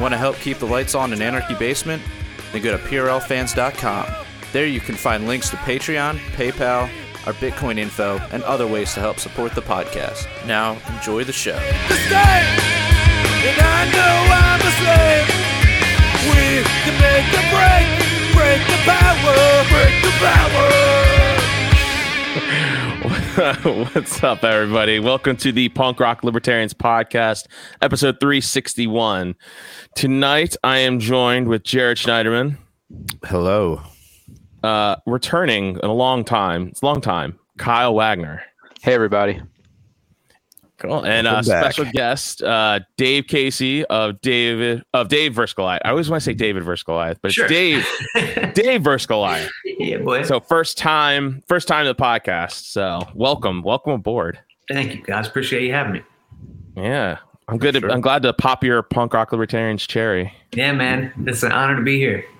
Want to help keep the lights on in Anarchy Basement? Then go to PRLfans.com. There you can find links to Patreon, PayPal, our Bitcoin info, and other ways to help support the podcast. Now, enjoy the show. And What's up, everybody? Welcome to the Punk Rock Libertarians podcast, episode 361. Tonight, I am joined with Jared Schneiderman, Hello. uh, returning in a long time. It's a long time. Kyle Wagner. Hey, everybody. Cool. And uh, special guest, uh, Dave Casey of David of Dave vs. Goliath. I always want to say David vs. Goliath, but it's Sure. Dave Dave vs. Goliath. yeah, boy. So first time, first time to the podcast. So welcome, welcome aboard. Thank you, guys. Appreciate you having me. Yeah, I'm good. to- Sure. I'm glad to pop your punk rock libertarians cherry. Yeah, man. It's an honor to be here.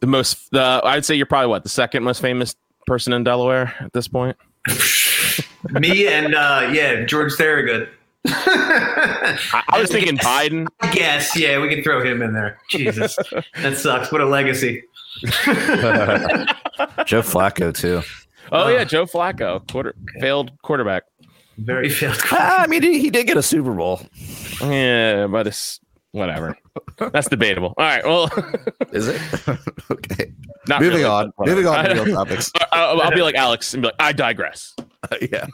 The most, the I'd say you're probably what the second most famous person in Delaware at this point. me and uh yeah, George Thorogood. I, I was thinking Biden. Yes, yeah, we can throw him in there. Jesus. That sucks. What a legacy. Joe Flacco, too. Oh yeah, Joe Flacco, quarter failed quarterback. Very failed. Ah, I mean, he, he did get a Super Bowl. Yeah, but it's whatever. That's debatable. All right, well, Is it? okay. not Moving really, on. but Moving on to real topics. I'll, I'll be like Alex and be like, I digress. yeah.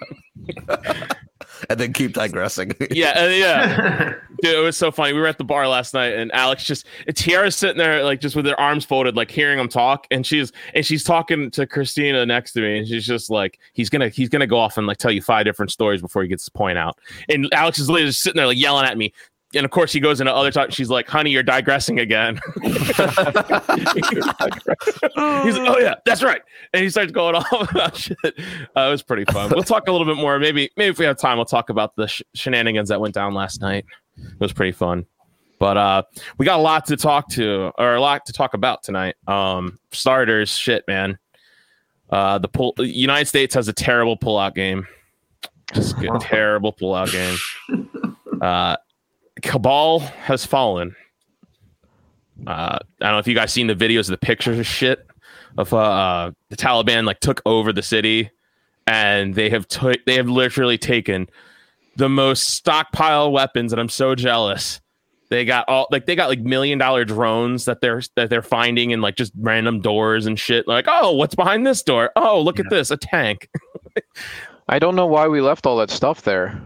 and then keep digressing. Yeah, yeah. Dude, it was so funny. We were at the bar last night, and Alex just Tiara's sitting there, like just with her arms folded, like hearing him talk, and she's and she's talking to Christina next to me, and she's just like, he's gonna he's gonna go off and like tell you five different stories before he gets his point out, and Alex is literally just sitting there like yelling at me. And of course, he goes into other talk. She's like, "Honey, you're digressing again." He's like, "Oh yeah, that's right." And he starts going off about shit. Uh, it was pretty fun. We'll talk a little bit more. Maybe, maybe if we have time, we'll talk about the sh- shenanigans that went down last night. It was pretty fun. But uh, we got a lot to talk to, or a lot to talk about tonight. Um, starters, shit, man. Uh, the pull, United States has a terrible pullout game. Just a terrible pullout game. Uh, Kabul has fallen. Uh, I don't know if you guys seen the videos of the pictures of shit of uh, uh, the Taliban like took over the city, and they have took they have literally taken the most stockpile weapons, and I'm so jealous. They got all like they got like million dollar drones that they're that they're finding in like just random doors and shit. Like, oh, what's behind this door? Oh, look at this, a tank. I don't know why we left all that stuff there.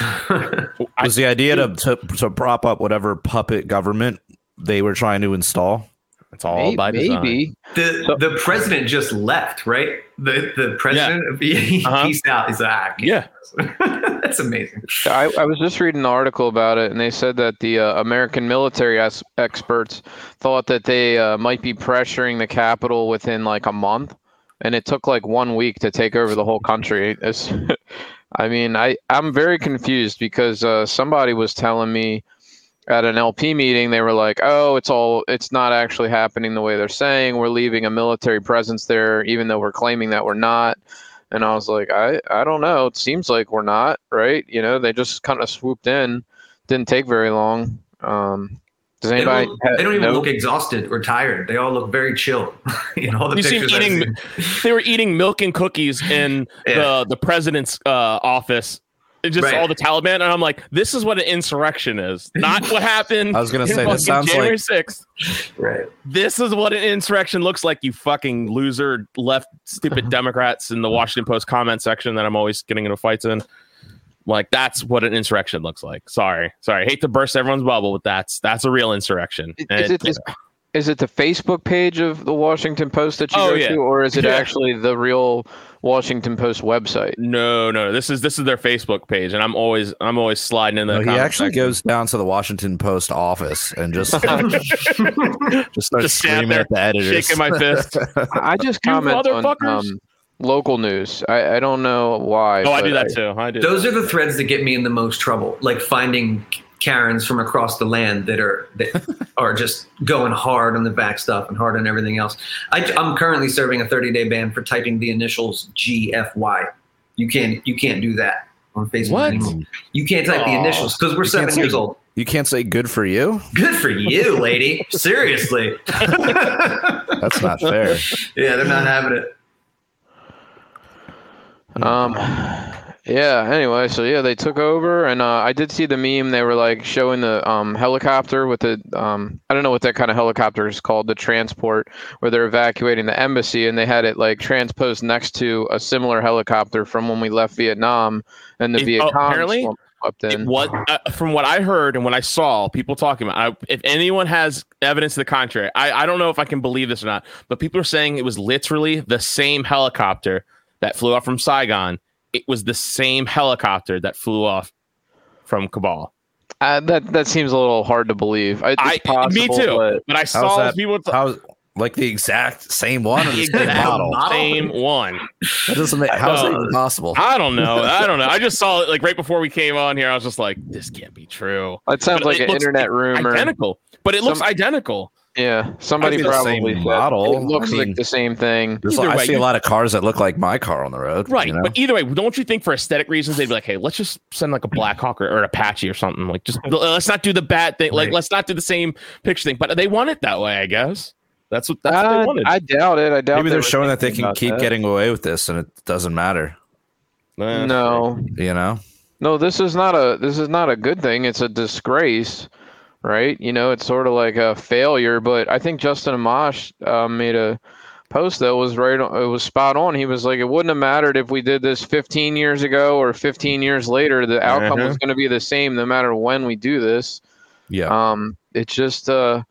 was the idea to, to to prop up whatever puppet government they were trying to install? It's all Maybe. by design. maybe. The the president just left, right? The the president of he, Uh-huh. peaced out. He's like, ah, Yeah, that's amazing. I, I was just reading an article about it, and they said that the uh, American military as- experts thought that they uh, might be pressuring the capital within like a month, and it took like one week to take over the whole country. I mean, I I'm very confused because uh, somebody was telling me at an LP meeting they were like, "Oh, it's all it's not actually happening the way they're saying. We're leaving a military presence there, even though we're claiming that we're not." And I was like, I, I don't know. It seems like we're not, right? You know, they just kind of swooped in. Didn't take very long. Um, does They don't, ha- they don't even know? look exhausted or tired. They all look very chill. you know, the you pictures I've eating. seen. They were eating milk and cookies in Yeah. the the president's uh, office. It just Right. all the Taliban, and I'm like, this is what an insurrection is, not what happened. I was gonna say, that sounds January like- 6th. Right. This is what an insurrection looks like. You fucking loser, left, stupid Democrats in the Washington Post comment section that I'm always getting into fights in. Like that's what an insurrection looks like. Sorry, sorry. I hate to burst everyone's bubble, but that's that's a real insurrection. Is, And is it this, is it the Facebook page of the Washington Post that you Oh, go yeah. to, or is it Yeah. actually the real Washington Post website? No, no, this is this is their Facebook page, and I'm always I'm always sliding in the. No, he actually section. goes down to the Washington Post office and just just starts Just screaming there, at the editors. shaking my fist. I just You comment on motherfuckers. um, local news. I, I don't know why. Oh, I do that too. I do. Those are the threads that get me in the most trouble. Like finding Karens from across the land that are that are just going hard on the back stuff and hard on everything else. I, I'm currently serving a 30 day ban for typing the initials GFY. You can't you can't do that on Facebook What? anymore. You can't type the initials because we're You seven can't years old. You can't say good for you. Good for you, lady. Seriously. That's not fair. yeah, they're not having it. Um, yeah. Anyway, so yeah, they took over, and uh, I did see the meme. They were like showing the um, helicopter with the um, I don't know what that kind of helicopter is called, the transport, where they're evacuating the embassy, and they had it like transposed next to a similar helicopter from when we left Vietnam, and the It- Viet oh, Cong apparently. What uh, from what I heard and what I saw people talking about, I, if anyone has evidence to the contrary, I, I don't know if I can believe this or not, but people are saying it was literally the same helicopter that flew off from Saigon. It was the same helicopter that flew off from Kabul. Uh, that that seems a little hard to believe. I, it's I possible, me too, but- but, I saw that? people t- How like the exact same one or the same model? same one. That doesn't make how's that Uh, even possible? I don't know. I don't know. I just saw it like right before we came on here. I was just like, this can't be true. It sounds But like it an internet rumor. Identical, but it looks Some- identical. Yeah, somebody the probably same said model. It looks I mean- like the same thing. There's like- I way, see you- a lot of cars that look like my car on the road. Right, you know? but either way, don't you think for aesthetic reasons they'd be like, "Hey, let's just send like a Black Hawk or, or an Apache or something. Like, just let's not do the bad thing. Like, Right. let's not do the same picture thing." But they want it that way, I guess. That's what that's what Uh, they wanted. I doubt it. I doubt maybe they they're showing that they can keep that. getting away with this and it doesn't matter. No, You know? no. This is not a. This is not a good thing. It's a disgrace, right? You know, it's sort of like a failure. But I think Justin Amash uh, made a post that was right. On, it was spot on. He was like, it wouldn't have mattered if we did this 15 years ago or 15 years later. The outcome was Mhm. going to be the same no matter when we do this. Yeah. Um, it's just uh,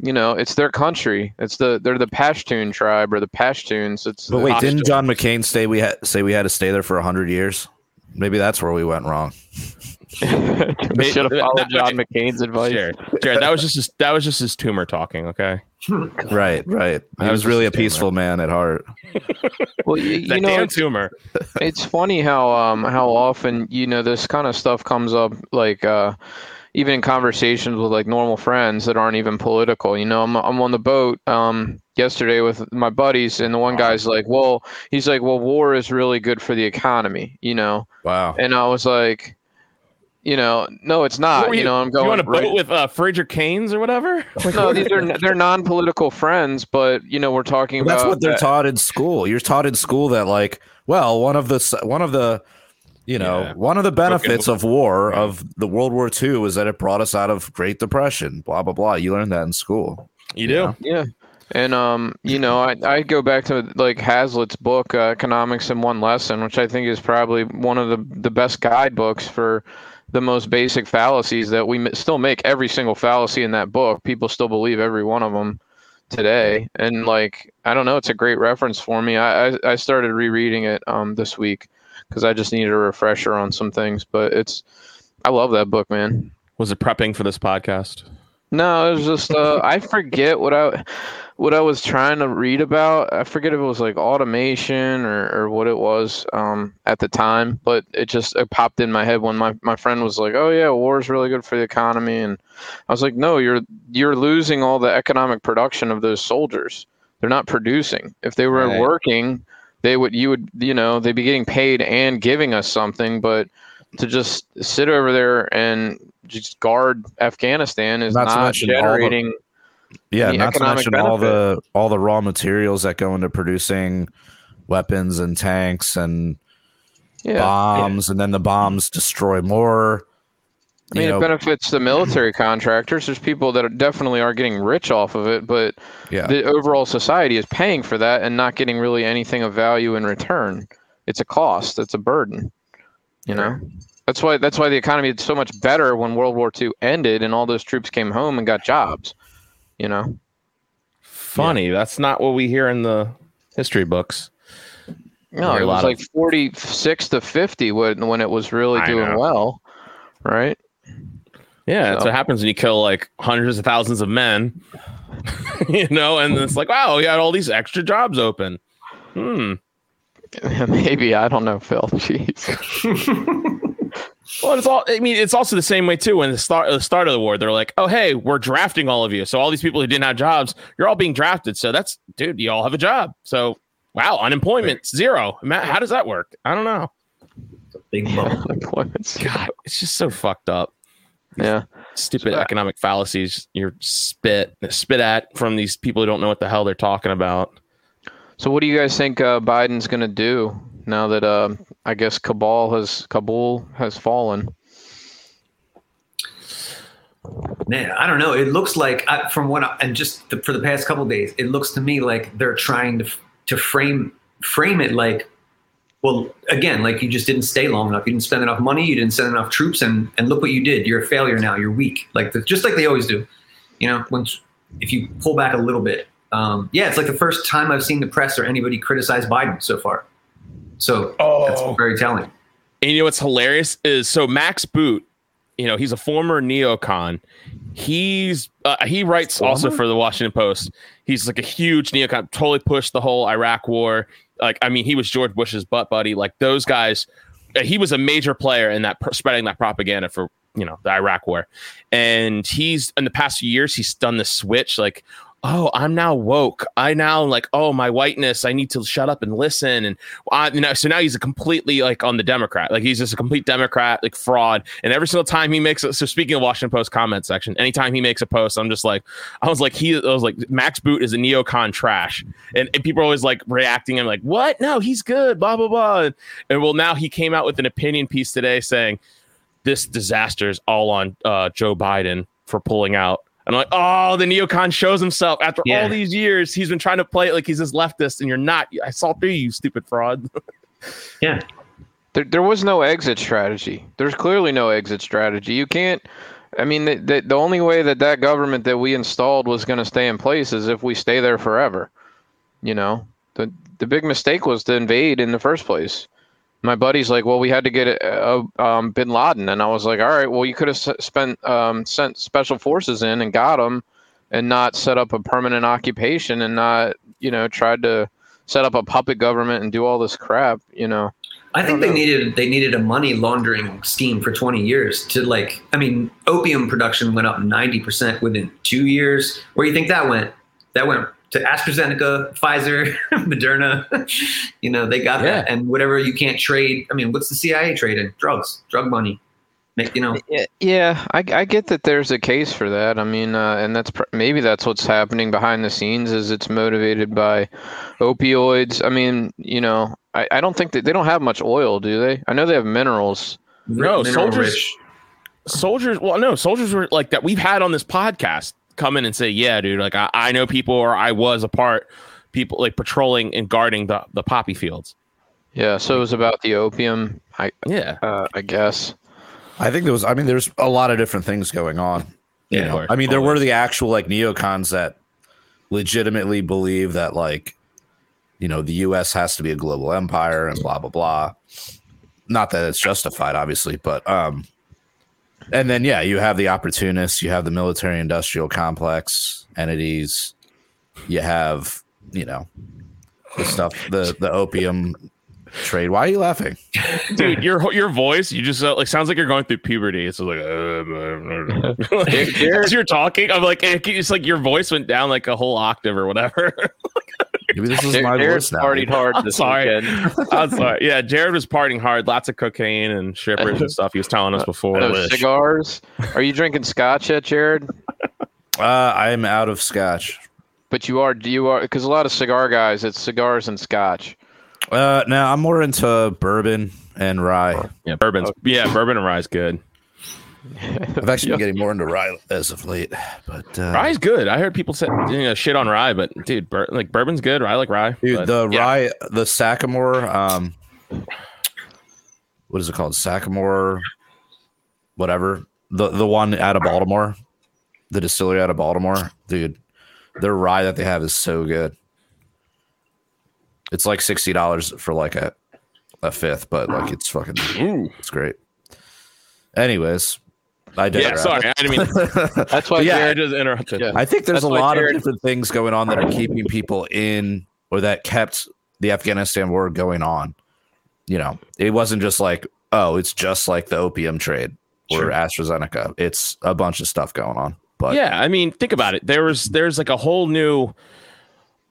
you know, it's their country. It's the they're the Pashtun tribe or the Pashtuns. It's but wait, didn't John McCain say we had say we had to stay there for hundred years? Maybe that's where we went wrong. we should have followed John McCain's advice. Jared, Jared, that was just his, that was just his tumor talking. Okay, Right, right. He That was was really a just peaceful man at heart. Well, you, you know, damn it's, tumor. it's funny how um how often you know this kind of stuff comes up like uh even in conversations with like normal friends that aren't even political. You know, I'm I'm on the boat um yesterday with my buddies, and the one guy's like, "Well," he's like, "Well, war is really good for the economy," you know, Wow. and I was like. You know, no, it's not. What were You, know, I'm going you on a boat with uh, Frederick Keynes or whatever? no, these are they're non-political friends, but you know we're talking Well, about. that's what they're that- taught in school. You're taught in school that like, well, one of the one of the you know, Yeah. one of the benefits of war Right. of the World War II is that it brought us out of Great Depression. Blah blah blah. You learn that in school. You do. Yeah. And um, you know, I I go back to like Hazlitt's book, uh, Economics in One Lesson, which I think is probably one of the the best guidebooks for the most basic fallacies that we m- still make every single fallacy in that book. People still believe every one of them today, and like I don't know, it's a great reference for me. I I, I started rereading it um this week because I just needed a refresher on some things, but it's I love that book, man. Was it prepping for this podcast? No, it was just uh, I forget what I what I was trying to read about. I forget if it was like automation or, or what it was um, at the time, but it just it popped in my head when my, my friend was like, "Oh yeah, war is really good for the economy," and I was like, "No, you're you're losing all the economic production of those soldiers. They're not producing. If they were Right. working, they would you would you know they'd be getting paid and giving us something, but." To just sit over there and just guard Afghanistan is Not not, mention all the- generating. Yeah, not to mention all the all the raw materials that go into producing weapons and tanks and Yeah, bombs, and then the bombs destroy more. I mean, you it benefits the military contractors. There's people that are definitely are getting rich off of it, but yeah, the overall society is paying for that and not getting really anything of value in return. It's a cost. It's a burden. You know, that's why that's why the economy is so much better when World War II ended and all those troops came home and got jobs. You know, Funny. That's not what we hear in the history books. no, it was lot like 46 to 50 when when it was really I doing know. well, right? Yeah, that's what happens when you kill like hundreds of thousands of men. you know, and it's like, wow, you had all these extra jobs open. Hmm. Maybe I don't know, Phil. Jeez. Well, it's all. I mean, it's also the same way too. When the start the start of the war, they're like, "Oh, hey, we're drafting all of you." So all these people who didn't have jobs, you're all being drafted. So that's, dude, you all have a job. So wow, unemployment zero. Matt, how does that work? I don't know. Big bump. Unemployment's- God, it's just so fucked up. Yeah. Stupid So, economic fallacies you're spit spit at from these people who don't know what the hell they're talking about. So what do you guys think uh, Biden's going to do now that uh, I guess Cabal has Kabul has fallen? Man, I don't know. It looks like I, from what I, and just the, for the past couple days, it looks to me like they're trying to to frame frame it like, well, again, like you just didn't stay long enough. You didn't spend enough money. You didn't send enough troops, and and look what you did. You're a failure now. You're weak. Like the, just like they always do. You know, once if you pull back a little bit, um, yeah, it's like the first time I've seen the press or anybody criticize Biden so far. So that's Oh. very telling. And you know what's hilarious is so Max Boot, you know, he's a former neocon. He's uh, he writes also for the Washington Post. He's like a huge neocon, totally pushed the whole Iraq war. Like, I mean, he was George Bush's butt buddy. Like those guys, uh, he was a major player in that spreading that propaganda for you know the Iraq war. And he's in the past few years, he's done the switch. Like, oh, I'm now woke. I now like, oh, my whiteness. I need to shut up and listen. And I, you know, so now he's a completely like on the Democrat. Like he's just a complete Democrat, like fraud. And every single time he makes it. So speaking of Washington Post comment section, anytime he makes a post, I'm just like, I was like, he, I was like, Max Boot is a neocon trash. And, and people are always like reacting and like, what? No, he's good. Blah blah blah. And, and well, now he came out with an opinion piece today saying this disaster is all on uh, Joe Biden for pulling out. And I'm like, oh, the neocon shows himself after Yeah. all these years. He's been trying to play it like he's this leftist, and you're not. I saw through you, stupid fraud. Yeah. There, there was no exit strategy. There's clearly no exit strategy. You can't. I mean, the, the, the only way that that government that we installed was going to stay in place is if we stay there forever. You know, the the big mistake was to invade in the first place. My buddy's like, well, we had to get uh, um, Bin Laden, and I was like, all right, well, you could have s- spent um, sent special forces in and got him, and not set up a permanent occupation, and not you know tried to set up a puppet government and do all this crap. You know. I think don't they know. needed they needed a money laundering scheme for 20 years to like I mean opium production went up 90% within 2 years. Where do you think that went? That went to AstraZeneca, Pfizer, Moderna. you know, they got that and whatever you can't trade. I mean, what's the CIA trading? Drugs, drug money. Make, you know, Yeah, yeah, I, I get that there's a case for that. I mean, uh, and that's pr- maybe that's what's happening behind the scenes is it's motivated by opioids. I mean, you know, I, I don't think that they don't have much oil, do they? I know they have minerals. No, mineral soldiers- rich. soldiers, well, no, soldiers were like that. We've had on this podcast come in and say, yeah, dude, like I, I know people, or I was a part, people like patrolling and guarding the the poppy fields. Yeah, so it was about the opium. I Yeah, uh, I guess. I think there was. I mean, there's a lot of different things going on. You Yeah, know? I mean, there course. were the actual like neocons that legitimately believe that like, you know, the U.S. has to be a global empire and blah blah blah. Not that it's justified, obviously, but um, and then yeah, you have the opportunists, you have the military-industrial complex entities, you have you know the stuff, the the opium trade. Why are you laughing? dude, your your voice, you just uh, like sounds like you're going through puberty. It's like, uh, uh, uh, uh like as you're talking, I'm like, eh, it's like your voice went down like a whole octave or whatever. Maybe this is Jared my voice now. partied hard I'm this sorry. weekend. I'm sorry. Yeah, Jared was partying hard, lots of cocaine and strippers and stuff. He was telling us before. No, cigars. Are you drinking scotch yet, Jared? Uh, I'm out of scotch. But you are. You are because a lot of cigar guys, it's cigars and scotch. Uh, now I'm more into bourbon and rye. Yeah, bourbon's yeah, bourbon and rye's good. I've actually been getting more into rye as of late, but uh, Rye's good. I heard people say you know, shit on rye, but dude, bur- like bourbon's good. I like rye. dude, but, the yeah. rye, the Sagamore, um, what is it called? Sagamore, whatever. The the one out of Baltimore, the distillery out of Baltimore, dude. Their rye that they have is so good. It's like sixty dollars for like a a fifth, but like it's fucking Ooh. it's great. Anyways, I Yeah, sorry. I didn't mean. That's why Yeah, I Jared. just interrupted. Yeah. I think there's That's a lot Jared- of different things going on that are keeping people in or that kept the Afghanistan war going on. You know, it wasn't just like, oh, it's just like the opium trade or Sure. AstraZeneca. It's a bunch of stuff going on. But yeah, I mean, think about it. There was there's like a whole new,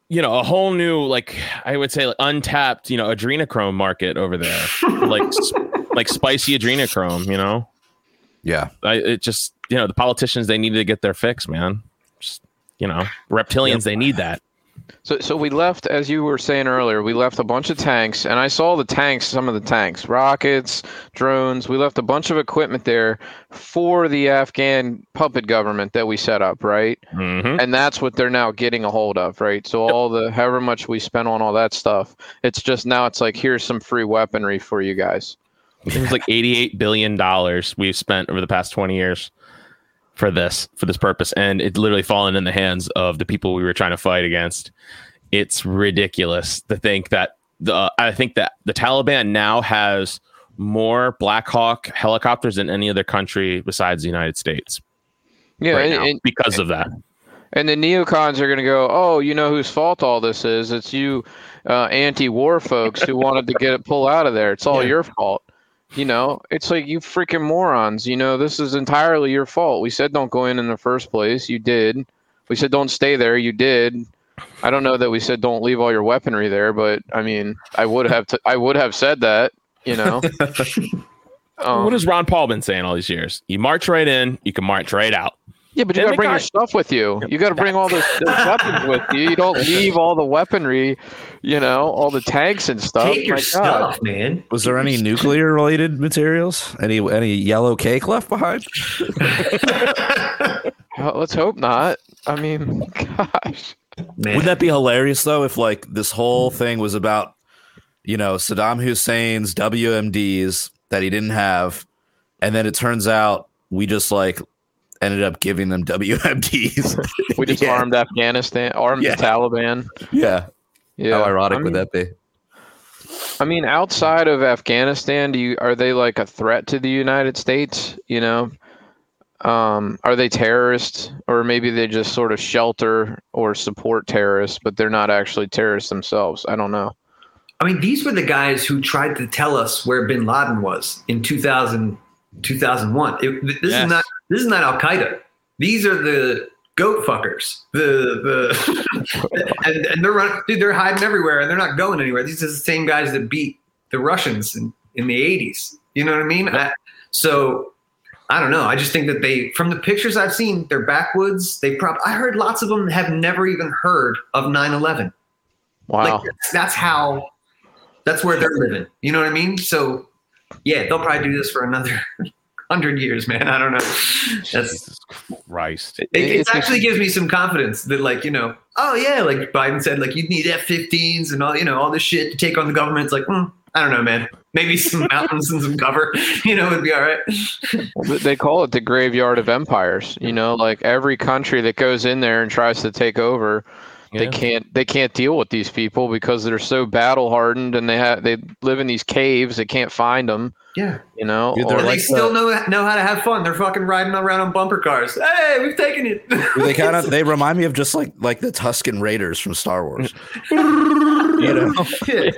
you know, a whole new like I would say like untapped, you know, adrenochrome market over there, like like spicy adrenochrome. You know, Yeah. I, it just you know the politicians they need to get their fix, man. Just you know reptilians they need that. So, so we left, as you were saying earlier, we left a bunch of tanks, and I saw the tanks, some of the tanks, rockets, drones. We left a bunch of equipment there for the Afghan puppet government that we set up, right? Mhm. And that's what they're now getting a hold of, right? So all the, however much we spent on all that stuff, it's just now it's like here's some free weaponry for you guys. It was like eighty-eight billion dollars we've spent over the past twenty years for this for this purpose, and it's literally fallen in the hands of the people we were trying to fight against. It's ridiculous to think that the I think that the Taliban now has more Black Hawk helicopters than any other country besides the United States Yeah, right and, and, because of that. and the neocons are going to go, oh, you know whose fault all this is? It's you, uh, anti-war folks who wanted to get it pull out of there. It's all Yeah. your fault. You know, it's like you freaking morons. You know, this is entirely your fault. We said don't go in in the first place. You did. We said don't stay there. You did. I don't know that we said don't leave all your weaponry there, but I mean, I would have. to, I would have said that. You know. Um, what has Ron Paul been saying all these years? You march right in, you can march right out. Yeah, but you got to the bring your stuff with you. You got to bring all those, those weapons with you. You don't leave all the weaponry, you know, all the tanks and stuff. Take your My God. stuff, man. Was there any nuclear related materials? Any any yellow cake left behind? Well, let's hope not. I mean, gosh. Man. Wouldn't that be hilarious though if like this whole thing was about you know Saddam Hussein's WMDs that he didn't have and then it turns out we just like ended up giving them WMDs. We just Yeah. armed Afghanistan, armed Yeah. the Taliban. yeah. Yeah. How ironic I would that be? I mean, outside of Afghanistan, do you are they like a threat to the United States? You know, um, are they terrorists, or maybe they just sort of shelter or support terrorists, but they're not actually terrorists themselves? I don't know. I mean, these were the guys who tried to tell us where Bin Laden was in 2000, 2001. It, this Yes. is not this is not Al Qaeda. These are the goat fuckers. The the and, and they're running, dude. They're hiding everywhere and they're not going anywhere. These are the same guys that beat the Russians in, in the 80s. You know what I mean? I- so I don't know. I just think that they, from the pictures I've seen, they're backwoods. They probably. I heard lots of them have never even heard of 9/11. Wow. Like that's, that's how that's where they're living. You know what I mean? So yeah, they'll probably do this for another hundred years, man. I don't know. That's Jesus Christ. it, it It's- actually gives me some confidence that like, you know, oh yeah, like Biden said, like you need F fifteens and all you know, all this shit to take on the government. It's like, hmm, I don't know, man. Maybe some mountains and some cover, you know, would be all right. They call it the graveyard of empires. You know, like every country that goes in there and tries to take over, they can't they can't deal with these people because they're so battle hardened and they have they live in these caves. They can't find them. Yeah. You know, Dude, they're or- And like they still the- know know how to have fun. They're fucking riding around on bumper cars. Hey, we've taken it. They kind of they remind me of just like like the Tusken Raiders from Star Wars. you know, yeah.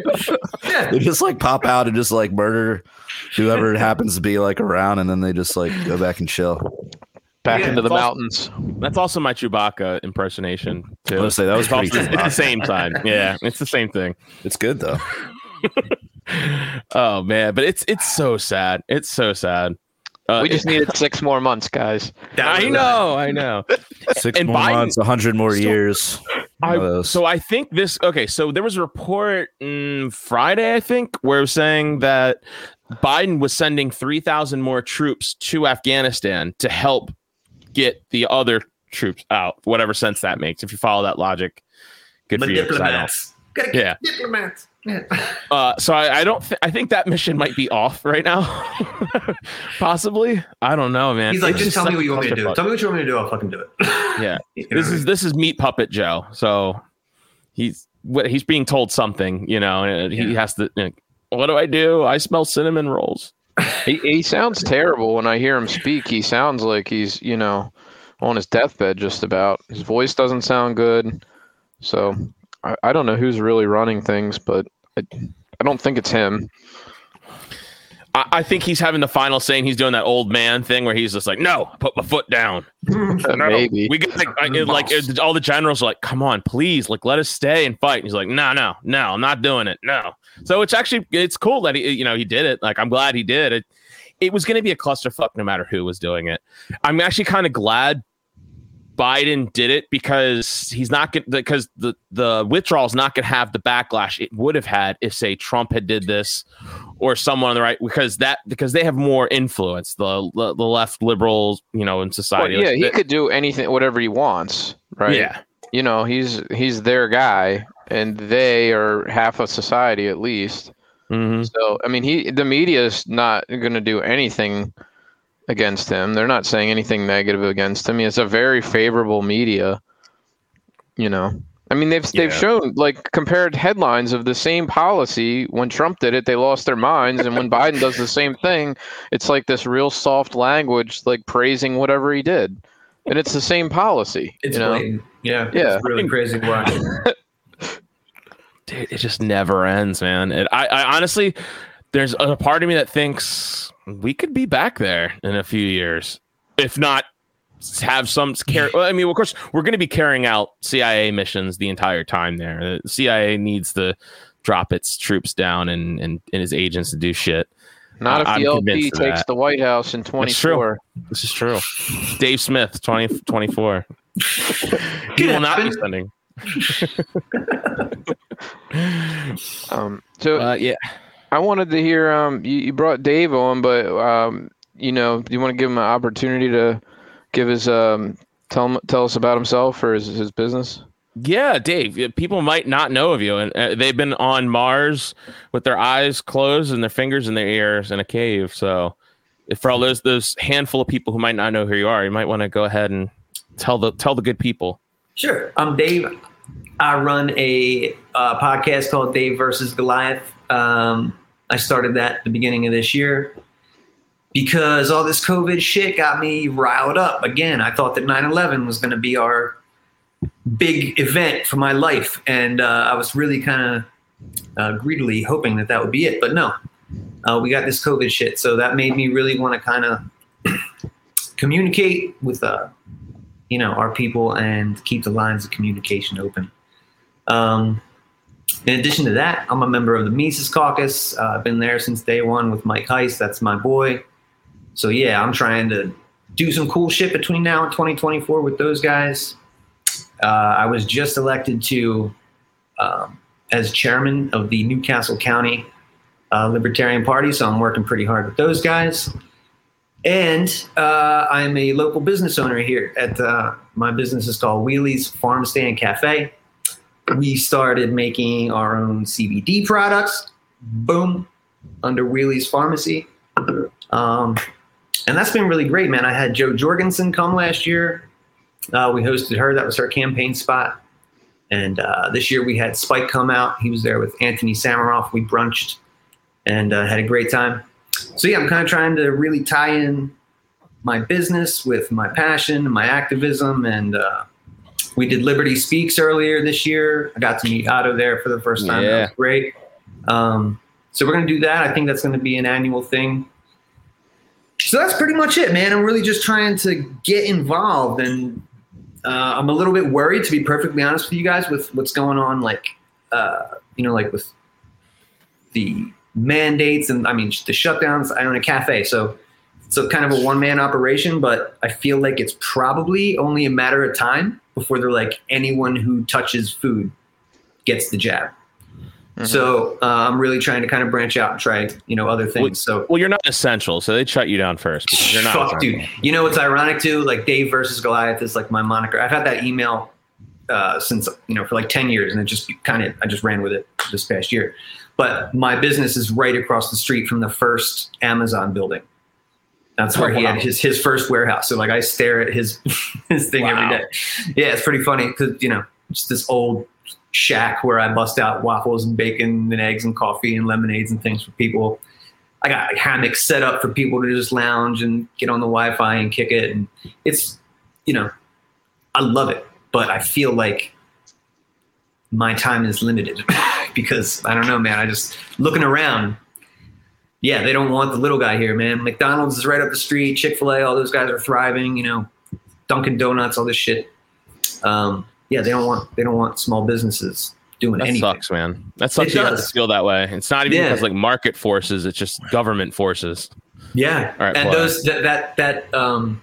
yeah. they just like pop out and just like murder whoever it happens to be like around, and then they just like go back and chill. back Yeah, into the it's also- mountains. That's also my Chewbacca impersonation too. I was gonna say, that was it's, also- pretty it's the same time. Yeah, it's the same thing. It's good though. Oh man, but it's it's so sad. It's so sad. Uh, we just needed six more months, guys. I know, I know. Six And more Biden- months, a hundred more So- years. I, of so I think this. Okay, so there was a report mm, Friday, I think, where it was saying that Biden was sending three thousand more troops to Afghanistan to help get the other troops out. Whatever sense that makes. If you follow that logic, good for you. Diplomats. Yeah. diplomats. Yeah. Uh, so I, I don't. Th- I think that mission might be off right now. Possibly. I don't know, man. He's like, It's just tell me what you want me to do. clusterfuck. Tell me what you want me to do. I'll fucking do it. Yeah. You know This what I is this is meat puppet Joe. So he's what he's being told something, you know, and he Yeah. has to. you know, what do I do? I smell cinnamon rolls. He, he sounds terrible when I hear him speak. He sounds like he's, you know, on his deathbed just about. His voice doesn't sound good. So I, I don't know who's really running things, but I, I don't think it's him. I, I think he's having the final saying. He's doing that old man thing where he's just like, "No, put my foot down." No, Maybe. we get like, like it- all the generals are like, "Come on, please, like let us stay and fight." And he's like, "No, no, no, I'm not doing it. No." So it's actually it's cool that he you know he did it. Like I'm glad he did it. it was going to be a clusterfuck no matter who was doing it. I'm actually kind of glad Biden did it because he's not going because the the withdrawal is not going to have the backlash it would have had if say Trump had did this or someone on the right because that because they have more influence the the, the left liberals you know in Well, society yeah, Like, he that- could do anything, whatever he wants, right? yeah You know, he's he's their guy, and they are half of society at least. Mhm. So, I mean, he the media is not going to do anything against him. They're not saying anything negative against him. It's a very favorable media. You know, I mean, they've they've Yeah. shown like compared headlines of the same policy. When Trump did it, they lost their minds, and when Biden does the same thing, it's like this real soft language, like praising whatever he did, and it's the same policy. It's you know, blatant. Yeah, Yeah. It's really crazy to. Dude, it just never ends, man. It, I, I honestly, there's a part of me that thinks we could be back there in a few years, if not have some care. Well, I mean, of course, we're going to be carrying out CIA missions the entire time there. The CIA needs to drop its troops down and and, and his agents to do shit. not if I'm the LP takes the White House in twenty That's true. four. This is true. Dave Smith, 2024. he will not be happen. sending. Um, so Uh, yeah. I wanted to hear. Um, you, you brought Dave on, but um, you know, do you want to give him an opportunity to give his um, tell him, tell us about himself or his his business? Yeah, Dave. People might not know of you, and uh, they've been on Mars with their eyes closed and their fingers in their ears in a cave. So, if for all those those handful of people who might not know who you are, you might want to go ahead and tell the tell the good people. Sure. I'm Dave. I run a uh, podcast called Dave versus Goliath. Um, I started that at the beginning of this year because all this COVID shit got me riled up. Again, I thought that 9 11 was going to be our big event for my life. And uh, I was really kind of uh, greedily hoping that that would be it. But no, uh, we got this COVID shit. So that made me really want to kind of communicate with uh, you know our people and keep the lines of communication open. Um, in addition to that, I'm a member of the Mises Caucus. Uh, I've been there since day one with Mike Heise. That's my boy. So yeah, I'm trying to do some cool shit between now and 2024 with those guys. Uh, I was just elected to um, as chairman of the New Castle County uh, Libertarian Party, so I'm working pretty hard with those guys. And uh, I'm a local business owner here. At uh, my business is called Wheelies Farm Stand Cafe. We started making our own CBD products. Boom, under Wheelies Pharmacy. Um, and that's been really great, man. I had Jo Jorgensen come last year. Uh, we hosted her. That was her campaign spot. And uh, this year we had Spike come out. He was there with Anthony Samaroff. We brunched and uh, had a great time. So yeah, I'm kind of trying to really tie in my business with my passion my activism. And uh, we did Liberty Speaks earlier this year. I got to meet Otto there for the first time. That Yeah. was great. Um, so we're gonna do that. I think that's gonna be an annual thing. So that's pretty much it, man. I'm really just trying to get involved, and uh, I'm a little bit worried, to be perfectly honest with you guys, with what's going on, like uh, you know, like with the mandates and I mean the shutdowns. I own a cafe, so it's a kind of a one man operation, but I feel like it's probably only a matter of time before they're like anyone who touches food gets the jab. So uh, I'm really trying to kind of branch out and try, you know, other things. So Well, you're not essential, so they shut you down first you're not. Fuck, essential. dude. You know what's ironic too? Like Dave versus Goliath is like my moniker. I've had that email uh, since you know for like ten years, and it just kind of I just ran with it this past year. But my business is right across the street from the first Amazon building. That's oh, where Oh, he had his his first warehouse. So like I stare at his his thing Wow. every day. Yeah, it's pretty funny because you know just this old shack where I bust out waffles and bacon and eggs and coffee and lemonades and things for people. I got like, hammocks set up for people to just lounge and get on the Wi-Fi and kick it, and it's you know I love it, but I feel like my time is limited because I don't know, man. I just looking around. Yeah, they don't want the little guy here, man. McDonald's is right up the street. Chick Fil A, all those guys are thriving. You know, Dunkin' Donuts, all this shit. Um, yeah, they don't want they don't want small businesses doing That anything. sucks, man. That sucks. It You have to does. feel that way. It's not even Yeah. because like market forces; it's just government forces. Yeah, All right, and play. those that that that um,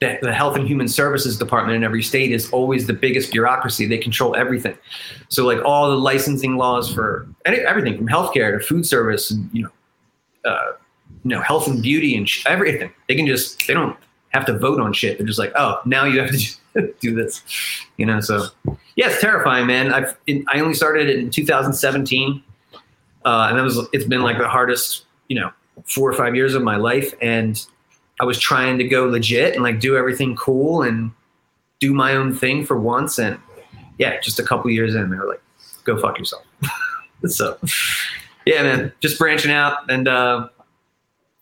that the Health and Human Services Department in every state is always the biggest bureaucracy. They control everything. So like all the licensing laws for any, everything from healthcare to food service, and you know, uh, you know, health and beauty and sh- everything. They can just they don't have to vote on shit. They're just like, oh, now you have to do this, you know. So yeah, it's terrifying, man. I've it, I only started in 2017, uh, and it was it's been like the hardest, you know, four or five years of my life, and I was trying to go legit and like do everything cool and do my own thing for once, and yeah, just a couple years in, they were like, go fuck yourself. so yeah, man, just branching out, and uh,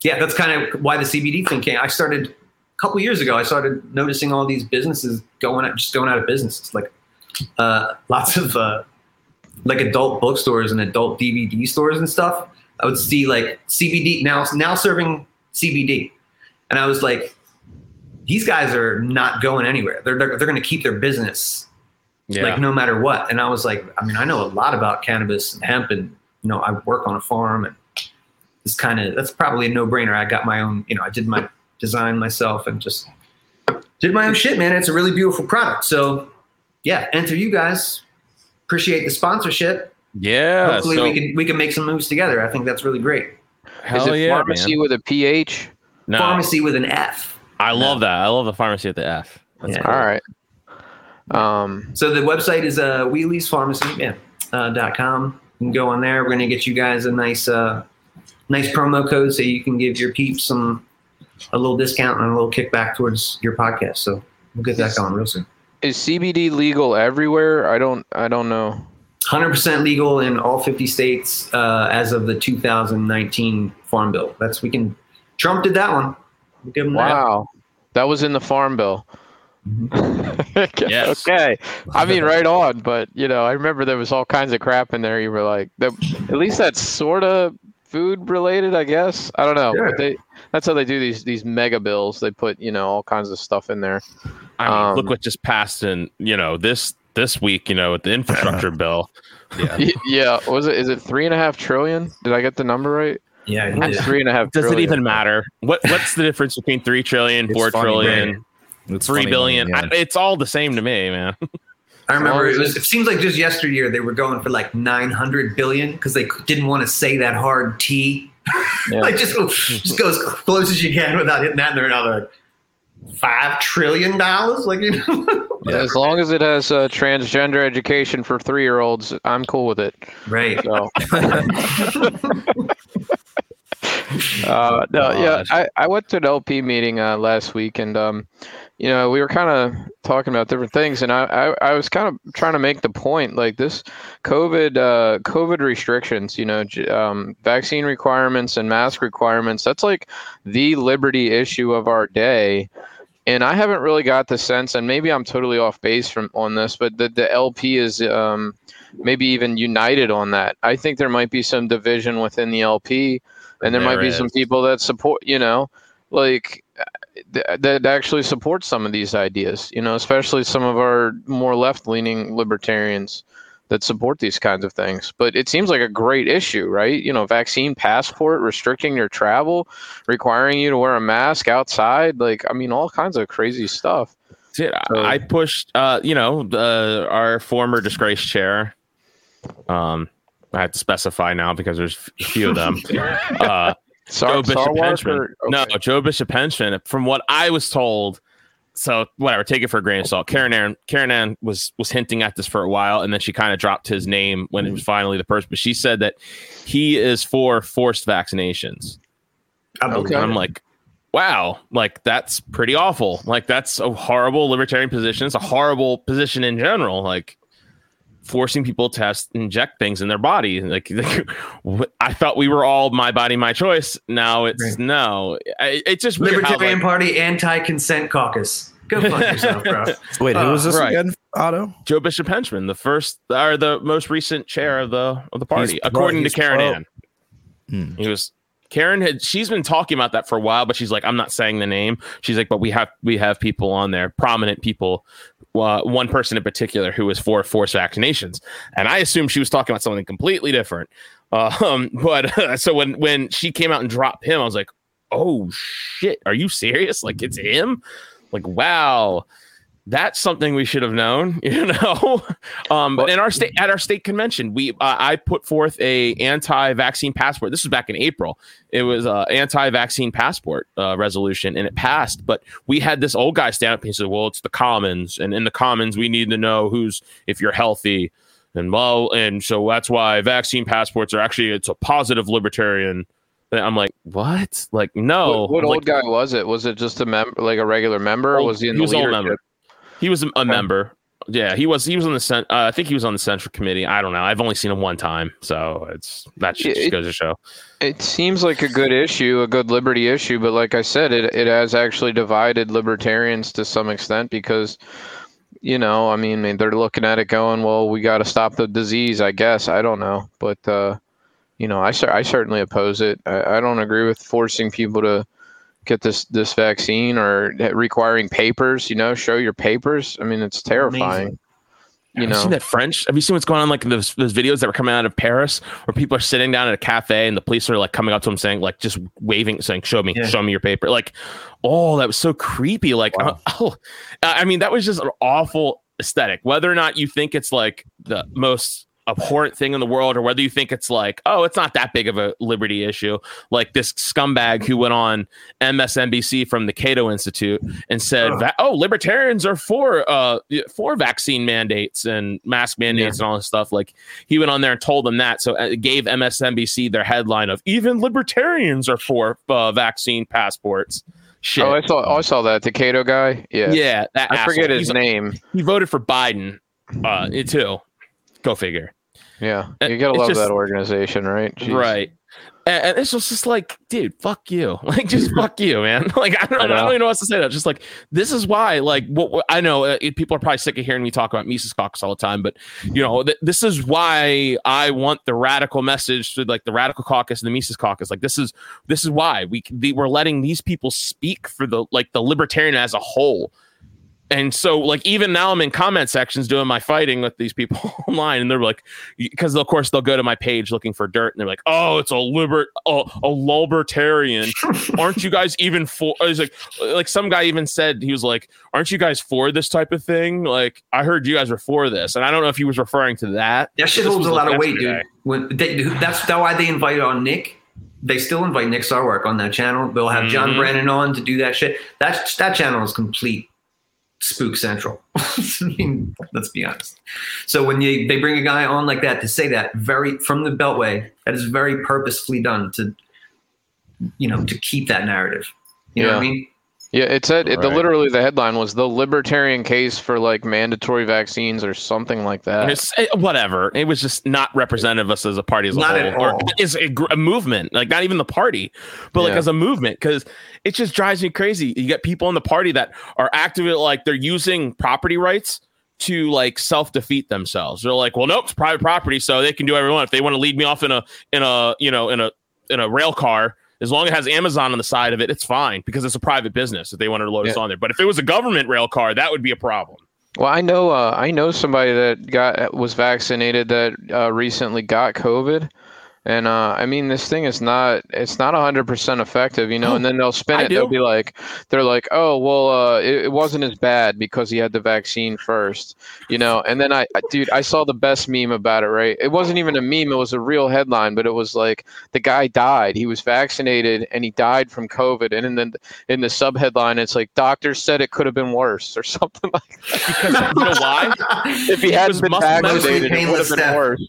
yeah, that's kind of why the CBD thing came. I started a couple years ago. I started noticing all these businesses going out, just going out of business. It's like uh, lots of uh, like adult bookstores and adult DVD stores and stuff. I would see like CBD now now serving CBD, and I was like, these guys are not going anywhere. They're they're, they're going to keep their business Yeah. like no matter what. And I was like, I mean, I know a lot about cannabis and hemp, and you know, I work on a farm, and it's kind of that's probably a no brainer. I got my own, you know, I did my design myself and just did my own shit, man. It's a really beautiful product. So yeah, enter you guys. Appreciate the sponsorship. yeah. Hopefully so, we can we can make some moves together. I think that's really great. hell Is it yeah, pharmacy man. with a PH? No, Pharmacy with an F. I love that. I love the pharmacy at the F. That's Yeah. cool. All right. Um, So the website is uh, Wheelies Pharmacy, yeah, uh, dot com. Can go on there. We're gonna get you guys a nice, uh, nice promo code so you can give your peeps some a little discount and a little kickback towards your podcast. So we'll get that going real soon. is CBD legal everywhere? I don't. I don't know. 100% legal in all 50 states uh, as of the 2019 Farm Bill. That's we can. Trump did that one. We'll him that. Wow, that was in the farm bill. Yes. Okay. I mean, right on. But you know, I remember there was all kinds of crap in there. You were like, that, at least that's sort of food related, I guess. I don't know. Sure. But they, that's how they do these these mega bills. They put you know all kinds of stuff in there. I mean, Um, look what just passed in you know this this week. You know, with the infrastructure bill. Yeah. Yeah. Was it? Is it three and a half trillion? Did I get the number right? Yeah, he It's did. three and a half. Does it even matter? What What's the difference between three trillion, It's four funny, trillion, right? It's three funny billion? when, I, yeah. it's all the same to me, man. I remember it, was, it seems like just yesteryear they were going for like 900 billion because they didn't want to say that hard T. Yeah. like just go, just go as close as you can without hitting that. And they're another like five trillion dollars. Like you know, Yeah, As long as it has uh, transgender education for three year olds, I'm cool with it. right? So. uh, no, yeah, I, I went to an LP meeting uh, last week, and um, you know, we were kind of talking about different things, and I, I, I was kind of trying to make the point, like this COVID, uh, COVID restrictions, you know, um, vaccine requirements and mask requirements. That's like the liberty issue of our day. And I haven't really got the sense, and maybe I'm totally off base from on this, but the, the LP is um, maybe even united on that. I think there might be some division within the LP, and there, might There be some people that support, you know, like th- that actually supports some of these ideas, you know, especially some of our more left leaning libertarians that support these kinds of things. But it seems like a great issue, right? You know, vaccine passport, restricting your travel, requiring you to wear a mask outside, like I mean, all kinds of crazy stuff. Dude, I- So- I pushed, uh, you know, the, our former disgraced chair. Um, I have to specify now because there's a few of them. uh, Sar- Joe Bishop Sarwark Henchman. or- No. Joe Bishop Henchman. From what I was told, so whatever, take it for a grain of salt. Caryn Ann, Caryn Ann was was hinting at this for a while, and then she kind of dropped his name when it was mm-hmm. finally the person. But she said that he is for forced vaccinations. Okay. I'm like, wow, like that's pretty awful. Like that's a horrible libertarian position. It's a horrible position in general. Like forcing people to test, inject things in their body. Like, what- I thought we were all my body, my choice. Now it's Right. no. I, it's just weird how, Libertarian like, Party anti-consent caucus. Go fuck yourself, bro. Wait, who was this right. again? Otto? Joe Bishop Henchman, the first or the most recent chair of the of the party, He's pro- according to Caryn pro. Ann. Hmm. He was Caryn had she's been talking about that for a while, but she's like, I'm not saying the name. She's like, but we have we have people on there, prominent people. Uh, one person in particular who was for forced vaccinations, and I assumed she was talking about something completely different. Um, but so when when she came out and dropped him, I was like, oh shit, are you serious? Like it's him? Like wow that's something we should have known, you know. um, but in our state at our state convention, we uh, I put forth a anti-vaccine passport. This was back in April. It was a anti-vaccine passport uh, resolution, and it passed. But we had this old guy stand up and he said, "Well, it's the Commons, and in the Commons, we need to know who's if you're healthy." And well, and so that's why vaccine passports are actually it's a positive libertarian. I'm like, what? Like, no. What, what like, old guy was it? Was it just a member, like a regular member, or was he in he the was an old leadership? He was a, a member. Yeah, he was. He was on the cent. Uh, I think he was on the central committee. I don't know. I've only seen him one time, so it's that just it- goes to show. It seems like a good issue, a good liberty issue, but like I said, it it has actually divided libertarians to some extent because, you know, I mean, they're looking at it going, well, we got to stop the disease, I guess. I don't know, but uh, you know, I I certainly oppose it. I, I don't agree with forcing people to get this this vaccine or requiring papers. You know, show your papers. I mean, it's terrifying. You have you know, seen that French? Have you seen what's going on? Like those those videos that were coming out of Paris, where people are sitting down at a cafe and the police are like coming up to them saying, like, just waving, saying, "Show me, Yeah. show me your paper." Like, oh, that was so creepy. Like, Wow. oh, I mean, that was just an awful aesthetic. Whether or not you think it's like the most abhorrent thing in the world, or whether you think it's like, oh, it's not that big of a liberty issue, like this scumbag who went on MSNBC from the Cato Institute and said, Oh. "Oh, libertarians are for uh for vaccine mandates and mask mandates and all this stuff." Like he went on there and told them that, so it gave MSNBC their headline of "Even libertarians are for uh, vaccine passports." Shit. oh, I saw I saw that the Cato guy. Yeah, yeah, I forget his He's- name. He voted for Biden, uh, too. Go figure. Yeah, you gotta it's love just- that organization, right? Jeez. Right. And, it's just, just like, dude, fuck you. Like, just fuck you, man. Like, I don't, I, I know. don't even know what to say. That just like, this is why. Like, what, what- I know uh, it- people are probably sick of hearing me talk about Mises Caucus all the time, but you know, th- this is why I want the radical message to like the radical caucus and the Mises Caucus. Like, this is this is why we the, we're letting these people speak for the like the libertarian as a whole. And so, like, even now, I'm in comment sections doing my fighting with these people online, and they're like, because of course they'll go to my page looking for dirt, and they're like, "Oh, it's a liber, a, a libertarian. Aren't you guys even for?" Was like, like some guy even said he was like, "Aren't you guys for this type of thing?" Like, I heard you guys were for this, and I don't know if he was referring to that. That shit holds a lot like, of weight, dude. When they, that's why they invited on Nick. They still invite Nick Sarwark on that channel. They'll have John Mhm. Brennan on to do that shit. That that channel is complete spook central. I mean, let's be honest. So when you they bring a guy on like that to say that very from the Beltway, that is very purposefully done to, you know, to keep that narrative. You know what I mean? Yeah, it said it, the literally the headline was the libertarian case for like mandatory vaccines or something like that. it's eh, whatever. It was just not representative of us as a party as a whole, at or is a, a movement. Like not even the party, but like as a movement, because it just drives me crazy. You get people in the party that are actively like they're using property rights to like self defeat themselves. They're like, well, nope, it's private property, so they can do whatever they want. If they want to lead me off in a in a you know in a in a rail car. As long as it has Amazon on the side of it, it's fine because it's a private business if they wanted to load us Yeah. on there. But if it was a government rail car, that would be a problem. Well, I know uh, I know somebody that got was vaccinated that uh, recently got COVID, and uh, I mean this thing is not it's not hundred percent effective, you know. Oh, and then they'll spin it. They'll be like, they're like, oh well, uh, it, it wasn't as bad because he had the vaccine first, you know. And then I, I- dude, I saw the best meme about it. Right, it wasn't even a meme; it was a real headline, but it was like the guy died. He was vaccinated and he died from COVID, and then in the sub headline, it's like doctors said it could have been worse or something like. Because you know why? If he It hadn't been vaccinated, it would have been death. worse.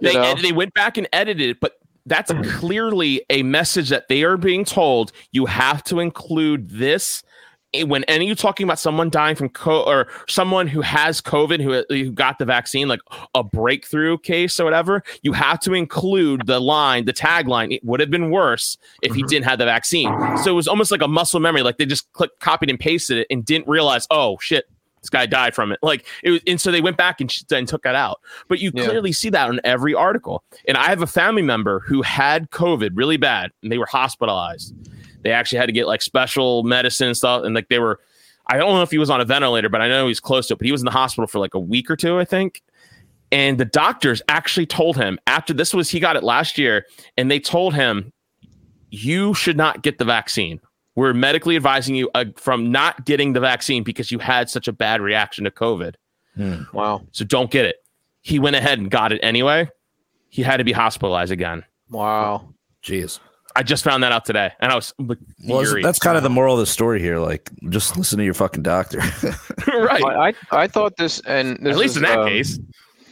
You they know? ed- they went back and edited but that's clearly a message that they are being told. You have to include this when any you talking about someone dying from co or someone who has COVID who, who got the vaccine, like a breakthrough case or whatever. You have to include the line, the tagline. It would have been worse if he Mhm. didn't have the vaccine. So it was almost like a muscle memory, like they just clicked, copied and pasted it and didn't realize, oh shit. This guy died from it. Like it was, and so they went back and, and took that out. But you Yeah. clearly see that on every article. And I have a family member who had COVID really bad and they were hospitalized. They actually had to get like special medicine and stuff. And like they were, I don't know if he was on a ventilator, but I know he was close to it. But he was in the hospital for like a week or two, I think. And the doctors actually told him after this was, he got it last year, and they told him, you should not get the vaccine. We're medically advising you uh, from not getting the vaccine because you had such a bad reaction to COVID. Wow. So don't get it. He went ahead and got it anyway. He had to be hospitalized again. Wow. Jeez. I just found that out today, and I was like, Well, that's kind of the moral of the story here. Like, just listen to your fucking doctor. right. I, I I thought this and this At least is, in that um, case,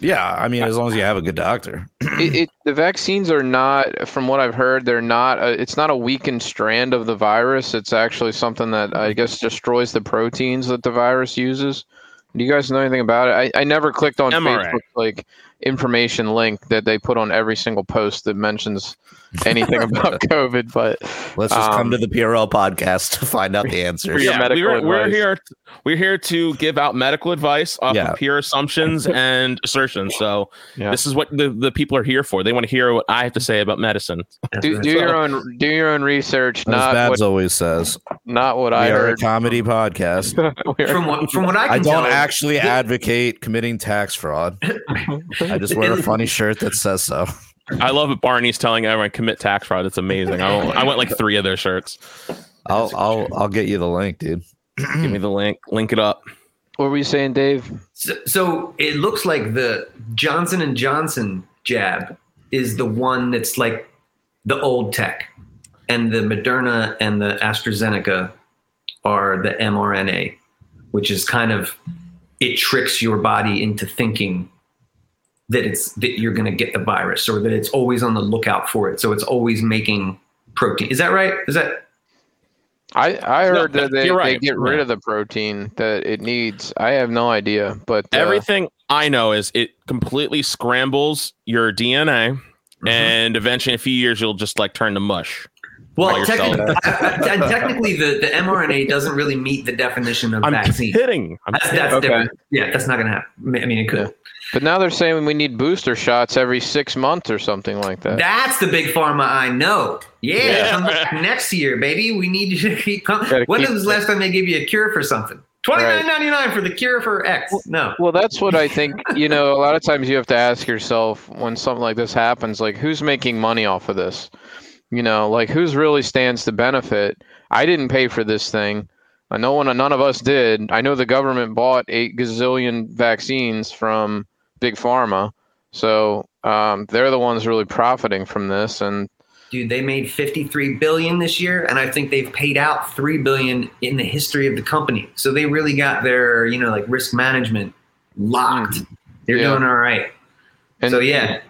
yeah, I mean, as long as you have a good doctor. it, it, the vaccines are not, from what I've heard, they're not. A, it's not a weakened strand of the virus. It's actually something that I guess destroys the proteins that the virus uses. Do you guys know anything about it? I, I never clicked on mRNA. Facebook like information link that they put on every single post that mentions anything about COVID. But Let's just Um, come to the PRL podcast to find out the answers. yeah, we're, we're here. We're here to give out medical advice off Yeah. of pure assumptions and assertions. So Yeah. this is what the, the people are here for. They want to hear what I have to say about medicine. That's do, right. do your own do your own research, As not Babs what always says, not what we I are a heard. comedy podcast. From what from what I can I don't tell, actually advocate committing tax fraud. I just wear a funny shirt that says so. I love it. Barney's telling everyone commit tax fraud. It's amazing. I, I went like three of their shirts. I'll I'll I'll get you the link, dude. Give me the link. Link it up. what were you saying, Dave? So, so it looks like the Johnson and Johnson jab is the one that's like the old tech, and the Moderna and the AstraZeneca are the mRNA, which is kind of it tricks your body into thinking that it's that you're going to get the virus or that it's always on the lookout for it. So it's always making protein. Is that right? Is that I, I No, heard that they, you're they get rid Yeah. of the protein that it needs. I have no idea, but uh, Everything I know is it completely scrambles your DNA, and eventually, in a few years, you'll just like turn to mush. Well, yourself. technically, and technically the, the mRNA doesn't really meet the definition of I'm vaccine. kidding. I'm That's, kidding. that's Okay. different. Yeah, that's not going to happen. I mean, it could. But now they're saying we need booster shots every six months or something like that. That's the big pharma I know. Yeah, Yeah. come back next year, baby. We need you to keep coming. When keep- was the last time they gave you a cure for something? Twenty nine ninety nine for the cure for X. No. Well, that's what I think. You know, a lot of times you have to ask yourself when something like this happens, like who's making money off of this? You know, like who's really stands to benefit? I didn't pay for this thing. No one, none of us did. I know the government bought eight gazillion vaccines from Big Pharma, so um, they're the ones really profiting from this. And Dude, they made 53 billion this year and I think they've paid out 3 billion in the history of the company. So they really got their, you know, like risk management locked. They're Yeah. doing all right. and so yeah,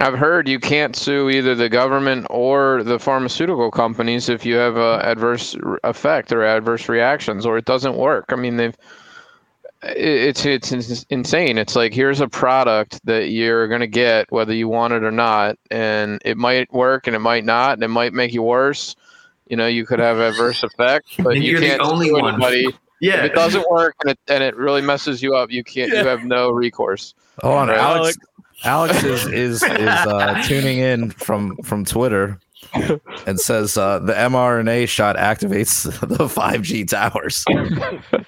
I've heard you can't sue either the government or the pharmaceutical companies if you have a adverse effect or adverse reactions or it doesn't work. I mean, they've it's it's insane. It's like here's a product that you're going to get whether you want it or not and it might work and it might not and it might make you worse. You know, you could have adverse effects, but And you you're the can't only one. anybody. If yeah. it doesn't work and it, and it really messes you up, you can't you have no recourse. Oh, on, Right. Alex. Alex is is is uh, tuning in from from Twitter and says uh, the mRNA shot activates the 5G towers.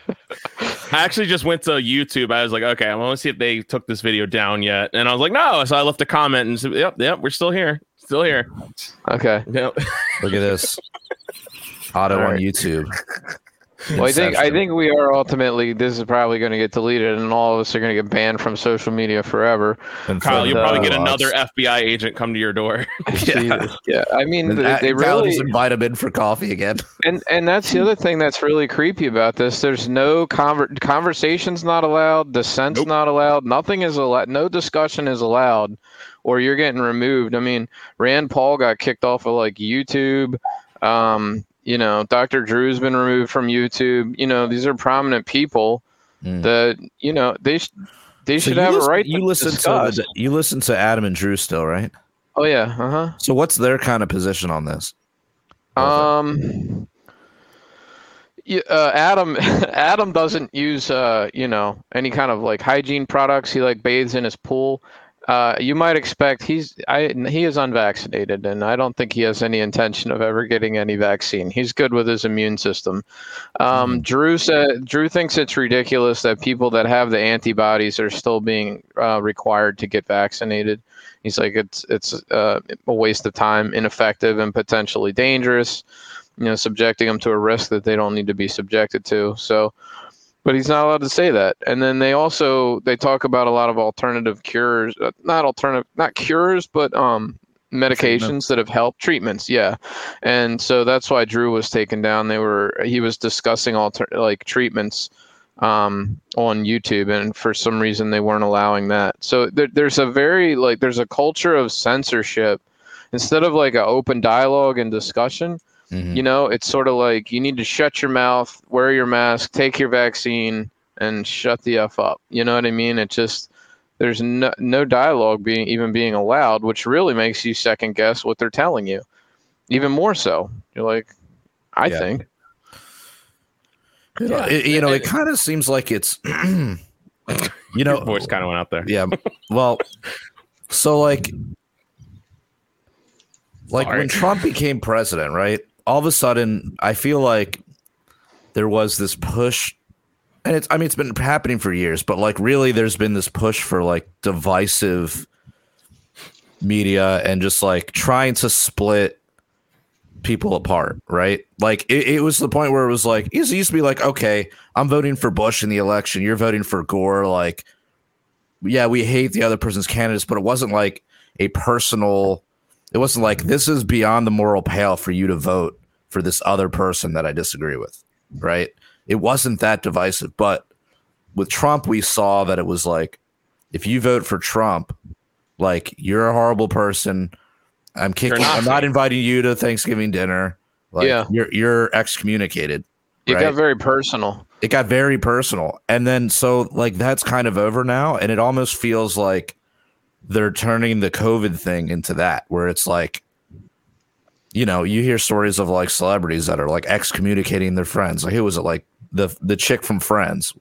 I actually just went to YouTube. I was like, okay, I want to see if they took this video down yet. And I was like, no. So I left a comment and said, yep, yep, we're still here. Still here. Okay. Yep. Look at this. Auto All on right. YouTube. Well, I think I think we are ultimately. This is probably going to get deleted, and all of us are going to get banned from social media forever. And Kyle, from you'll probably get Roblox. another FBI agent come to your door. Yeah. Yeah, I mean, And they, that- they really, just invite him in for coffee again. and and that's the other thing that's really creepy about this. There's no conver- conversations not allowed, dissent's Nope. not allowed, nothing is allowed, no discussion is allowed, or you're getting removed. I mean, Rand Paul got kicked off of like YouTube. Um, you know, Dr. Drew's been removed from YouTube. You know, these are prominent people Mm. that you know they sh- they So should have listen, a right. You to listen discuss. to you listen to Adam and Drew still, right? Oh yeah, uh huh. So what's their kind of position on this? Um, yeah, uh, Adam Adam doesn't use uh you know any kind of like hygiene products. He like bathes in his pool. Uh, you might expect he's I he is unvaccinated, and I don't think he has any intention of ever getting any vaccine. He's good with his immune system. Um, Drew said Drew thinks it's ridiculous that people that have the antibodies are still being uh, required to get vaccinated. He's like it's it's uh, a waste of time, ineffective, and potentially dangerous. You know, subjecting them to a risk that they don't need to be subjected to. So but he's not allowed to say that. And then they also they talk about a lot of alternative cures, uh, not alternative, not cures, but um medications Treatments. that have helped treatments. Yeah, and so that's why Drew was taken down. They were he was discussing alter like treatments um on YouTube, and for some reason they weren't allowing that. So there, there's a very like there's a culture of censorship instead of like an open dialogue and discussion Mhm. you know, it's sort of like you need to shut your mouth, wear your mask, take your vaccine, and shut the f up. You know what I mean? It just there's no no dialogue being even being allowed, which really makes you second guess what they're telling you. Even more so, you're like, I Yeah. think, You know, it, you know, it kind of seems like it's, you know, Your voice kind of went out there. yeah. Well, so like, like Sorry. when Trump became president, right? All of a sudden, I feel like there was this push, and it's, I mean, it's been happening for years, but like, really, there's been this push for like divisive media and just like trying to split people apart, right? Like it, it was the point where it was like it used to be like, okay, I'm voting for Bush in the election, you're voting for Gore. Like, yeah, we hate the other person's candidates, but it wasn't like a personal. It wasn't like this is beyond the moral pale for you to vote for this other person that I disagree with, right? It wasn't that divisive, but with Trump, we saw that it was like, if you vote for Trump, like you're a horrible person. I'm kicking. not I'm not inviting you to Thanksgiving dinner. Like, Yeah. you're you're excommunicated. it Right. got very personal. It got very personal, and then so like that's kind of over now, and it almost feels like they're turning the COVID thing into that, where it's like, you know, you hear stories of like celebrities that are like excommunicating their friends. Like who was it? Like the the chick from Friends.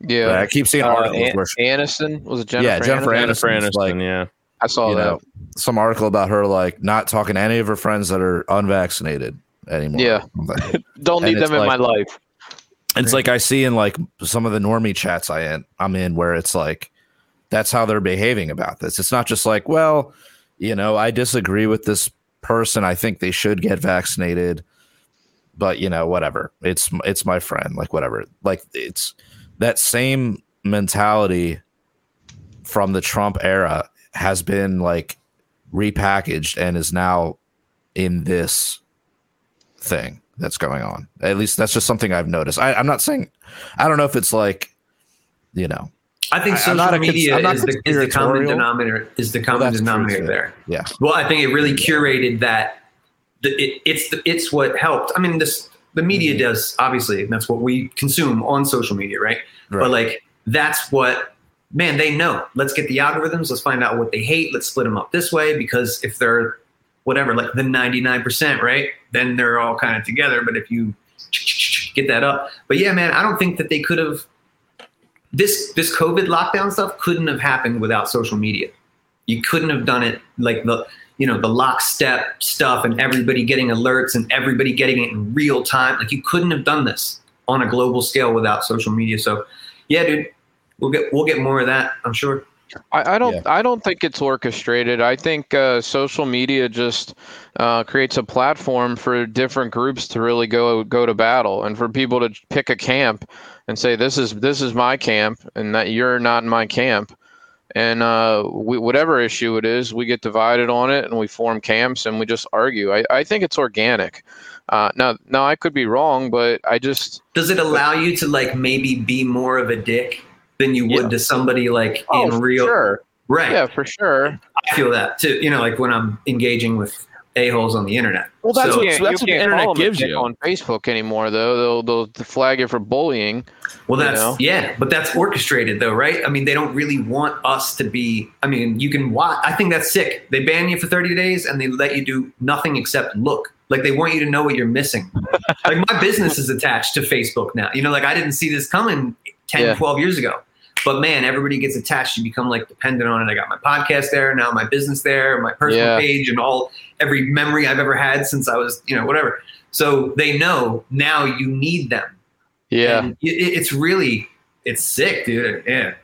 Yeah, right? I keep seeing Uh, articles An- where she- Aniston was it Jennifer? Yeah, Jennifer Aniston? Jennifer Aniston, like- yeah. I saw that. know, some article about her like not talking to any of her friends that are unvaccinated anymore. Yeah. Don't need them in like- my life. It's like I see in like some of the normie chats I in, I'm in where it's like that's how they're behaving about this. It's not just like, well, you know, I disagree with this person. I think they should get vaccinated, but you know, whatever. It's it's my friend, like whatever. Like it's that same mentality from the Trump era has been like repackaged and is now in this thing that's going on. At least that's just something I've noticed. I, I'm not saying I don't know if it's like, you know, I think I- social not a cons- media is, the, is the common denominator. Is the common true, denominator too. there? yeah. Well, I think it really curated that. The, it, it's the, it's what helped. I mean, this the media Mm-hmm. does obviously. and That's what we consume on social media, right? Right. But like that's what man they know. Let's get the algorithms. Let's find out what they hate. Let's split them up this way because if they're whatever, like the ninety nine percent, right? Then they're all kind of together. But if you get that up, but yeah, man, I don't think that they could have. This this COVID lockdown stuff couldn't have happened without social media. You couldn't have done it like the you know the lockstep stuff and everybody getting alerts and everybody getting it in real time. Like you couldn't have done this on a global scale without social media. So yeah, dude, we'll get we'll get more of that. I'm sure. I, I don't. Yeah. I don't think it's orchestrated. I think uh, social media just uh, creates a platform for different groups to really go go to battle, and for people to pick a camp and say this is this is my camp, and that you're not in my camp. And uh, we, whatever issue it is, we get divided on it, and we form camps, and we just argue. I, I think it's organic. Uh, now, now I could be wrong, but I just Does it allow you to like maybe be more of a dick than you would Yeah. to somebody like oh, in real? sure, Right. yeah, for sure. I feel that too. You know, like when I'm engaging with a holes on the internet. Well, that's So- what- can't- that's what the internet call them a gives you. on Facebook anymore. Though they'll they'll flag you for bullying. Well, you that's know? yeah, but that's orchestrated though, right? I mean, they don't really want us to be. I mean, you can watch. I think that's sick. They ban you for 30 days and they let you do nothing except look. Like they want you to know what you're missing. like my business is attached to Facebook now. You know, like I didn't see this coming 10, Yeah. 12 years ago. But man, everybody gets attached. You become like dependent on it. I got my podcast there, now my business there, my personal Yeah. page, and all every memory I've ever had since I was, you know, whatever. So they know now you need them. Yeah. And it, it's really it's sick, dude. Yeah.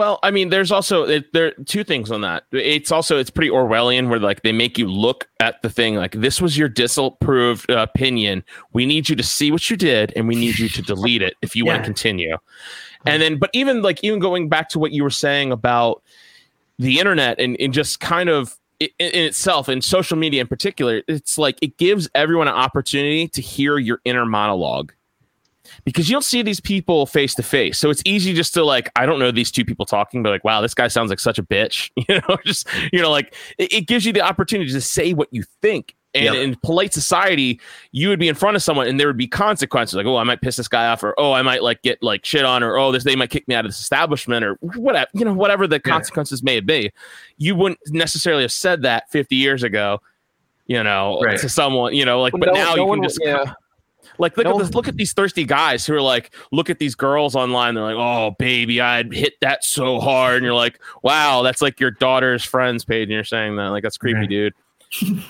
Well, I mean, there's also it, there are two things on that. It's also it's pretty Orwellian where like they make you look at the thing like this was your disapproved uh, opinion. We need you to see what you did, and we need you to delete it if you want to continue. And then, but even like even going back to what you were saying about the internet and, and just kind of in, in itself and social media in particular, it's like it gives everyone an opportunity to hear your inner monologue because you don't see these people face to face. So it's easy just to like, I don't know these two people talking, but like, wow, this guy sounds like such a bitch. You know, just, you know, like it, it gives you the opportunity to say what you think. And Yep. in polite society, you would be in front of someone and there would be consequences like, oh, I might piss this guy off, or oh, I might like get like shit on, or oh, this they might kick me out of this establishment, or whatever, you know, whatever the Yeah. consequences may be. You wouldn't necessarily have said that 50 years ago, you know, Right. to someone, you know, like, but No- now no you can just yeah. Like look No- at this, look at these thirsty guys who are like, look at these girls online. They're like, oh baby, I'd hit that so hard, and you're like, wow, that's like your daughter's friends page, and you're saying that like that's creepy, Right. dude.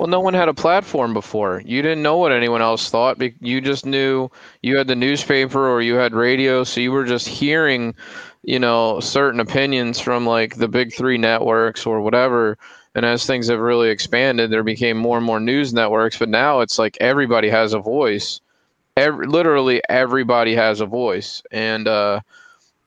Well, no one had a platform before. You didn't know what anyone else thought. You just knew you had the newspaper or you had radio, so you were just hearing, you know, certain opinions from like the big three networks or whatever. And as things have really expanded, there became more and more news networks. But now it's like everybody has a voice. Every, literally everybody has a voice, and uh,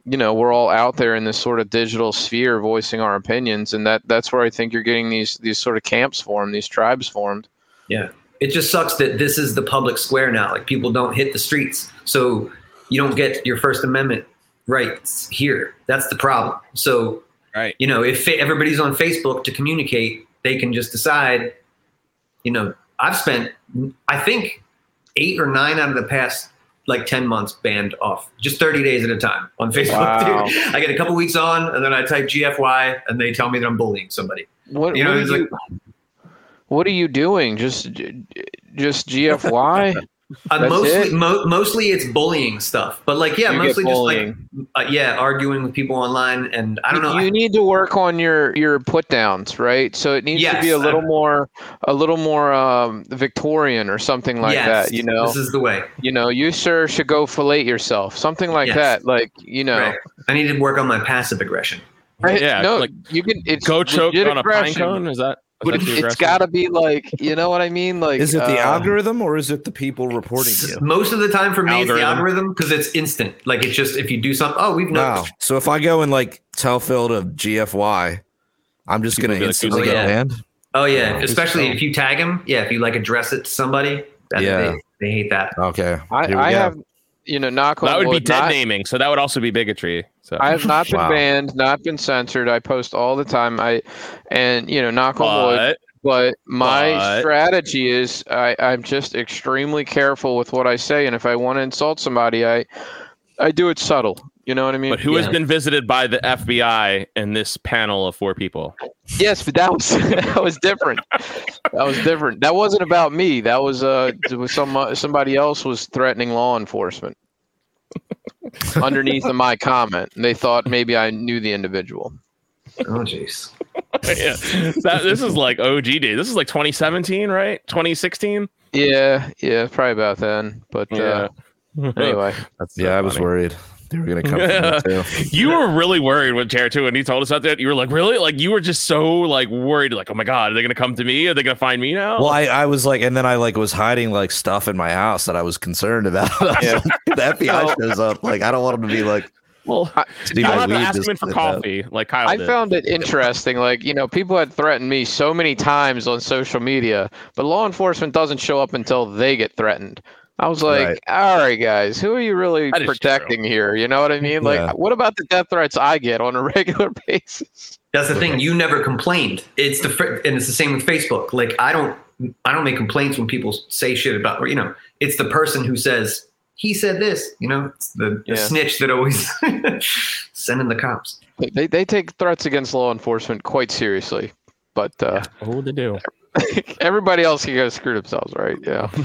you know we're all out there in this sort of digital sphere voicing our opinions, and that that's where I think you're getting these these sort of camps formed, these tribes formed. Yeah. It just sucks that this is the public square now. Like people don't hit the streets. So you don't get your First Amendment rights here. That's the problem. So, Right. you know, if everybody's on Facebook to communicate, they can just decide, you know, I've spent, I think, eight or nine out of the past like 10 months banned off just 30 days at a time on Facebook. Wow. Dude. I get a couple weeks on and then I type GFY and they tell me that I'm bullying somebody. What You know, what, it's are you, what are you doing? Just just GFY? Uh, mostly, it? mo- mostly it's bullying stuff, but like, yeah, You mostly just like, uh, yeah, arguing with people online, and I don't know. You I- need to work on your your put downs, right? So it needs to be a little I- more a little more um, Victorian or something like yes, that. You know, this is the way. you know, you sir should go fillet yourself, something like Yes. that. Like you know, Right. I need to work on my passive aggression. Right? Yeah, no, like, you can. It's Go choke legit on a pine cone. Is that? Is But that it's got to be like, you know what I mean? Like, Is it the uh, algorithm or is it the people reporting S- you? Most of the time for me, it's the Algorithm. algorithm because it's instant. Like it's just if you do something, oh, we've Wow. noticed. So if I go and like tell Phil to GFY, I'm just People gonna be like, instantly "Oh, get yeah." banned. Oh yeah, Wow. especially if you tag them. Yeah, if you like address it to somebody, that, Yeah. they, they hate that. Okay. I, I have, you know, knock on That would be wood, dead not- naming, so that would also be bigotry. So I have not been Wow. banned, not been censored. I post all the time. I, and you know, knock on wood. but But my But- strategy is I, I'm just extremely careful with what I say, and if I want to insult somebody, I I do it subtle. You know what I mean? but who has been visited by the FBI in this panel of four people? yes, but that was that was different. That was different. That wasn't about me. That was uh was some somebody else was threatening law enforcement underneath of my comment. And they thought maybe I knew the individual. Oh jeez. yeah, that, this is like OG day. This is like 2017, right? 2016. Yeah, yeah, probably about then. But uh, anyway, That's so Yeah, I was worried they were gonna come for me too. You were really worried with Chair Two and he told us about that. You were like, really? Like you were just so like worried, like, oh my god, are they gonna come to me? Are they gonna find me now? Well, I, I was like, and then I like was hiding like stuff in my house that I was concerned about. Yeah. the FBI shows up. Like, I don't want them to be like, well, I, you my don't have to weed ask just him in for like that. coffee, like Kyle I did. found it interesting. Like, you know, people had threatened me so many times on social media, but law enforcement doesn't show up until they get threatened. I was like, Right. all right, guys, who are you really That is protecting here? You know what I mean? Like, Yeah. what about the death threats I get on a regular basis? That's the thing. You never complained. It's the fr- and it's the same with Facebook. Like I don't I don't make complaints when people say shit about or you know. It's the person who says he said this. You know, it's the, the Yeah. snitch that always sending the cops. They, they take threats against law enforcement quite seriously. But uh, oh, they do. Everybody else can go screw themselves, right? Yeah.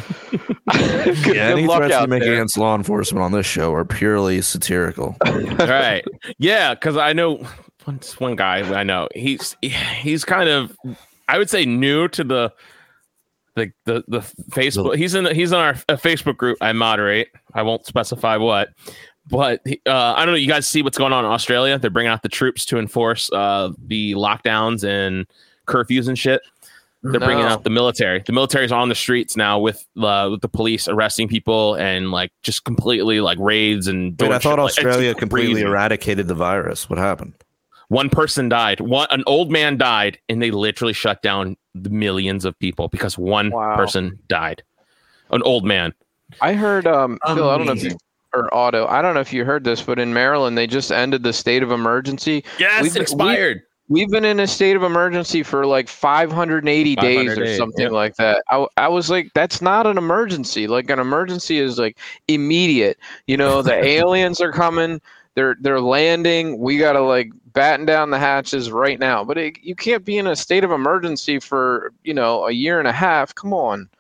good, Yeah, any threats you make there. against law enforcement on this show are purely satirical. right. Yeah, because I know one, one guy I know. He's he's kind of I would say new to the the the, the Facebook. He's in the, he's in our a Facebook group I moderate. I won't specify what. But uh, I don't know. You guys see what's going on in Australia? They're bringing out the troops to enforce uh, the lockdowns and curfews and shit. They're bringing out the military. The military's on the streets now with uh, with the police arresting people and like just completely like raids and. Wait, I thought shit. Like, Australia completely crazy. eradicated the virus. What happened? One person died. One an old man died, and they literally shut down the millions of people because one Wow. person died. An old man. I heard, um, Phil, I don't know if you, or Otto, I don't know if you heard this, but in Maryland, they just ended the state of emergency. Yes, We've- it expired. We've been in a state of emergency for like 580 days or something yep. like that. I, I was like, that's not an emergency. Like an emergency is like immediate. You know, the aliens are coming. They're they're landing. We gotta like batten down the hatches right now. But it, you can't be in a state of emergency for you know a year and a half. Come on.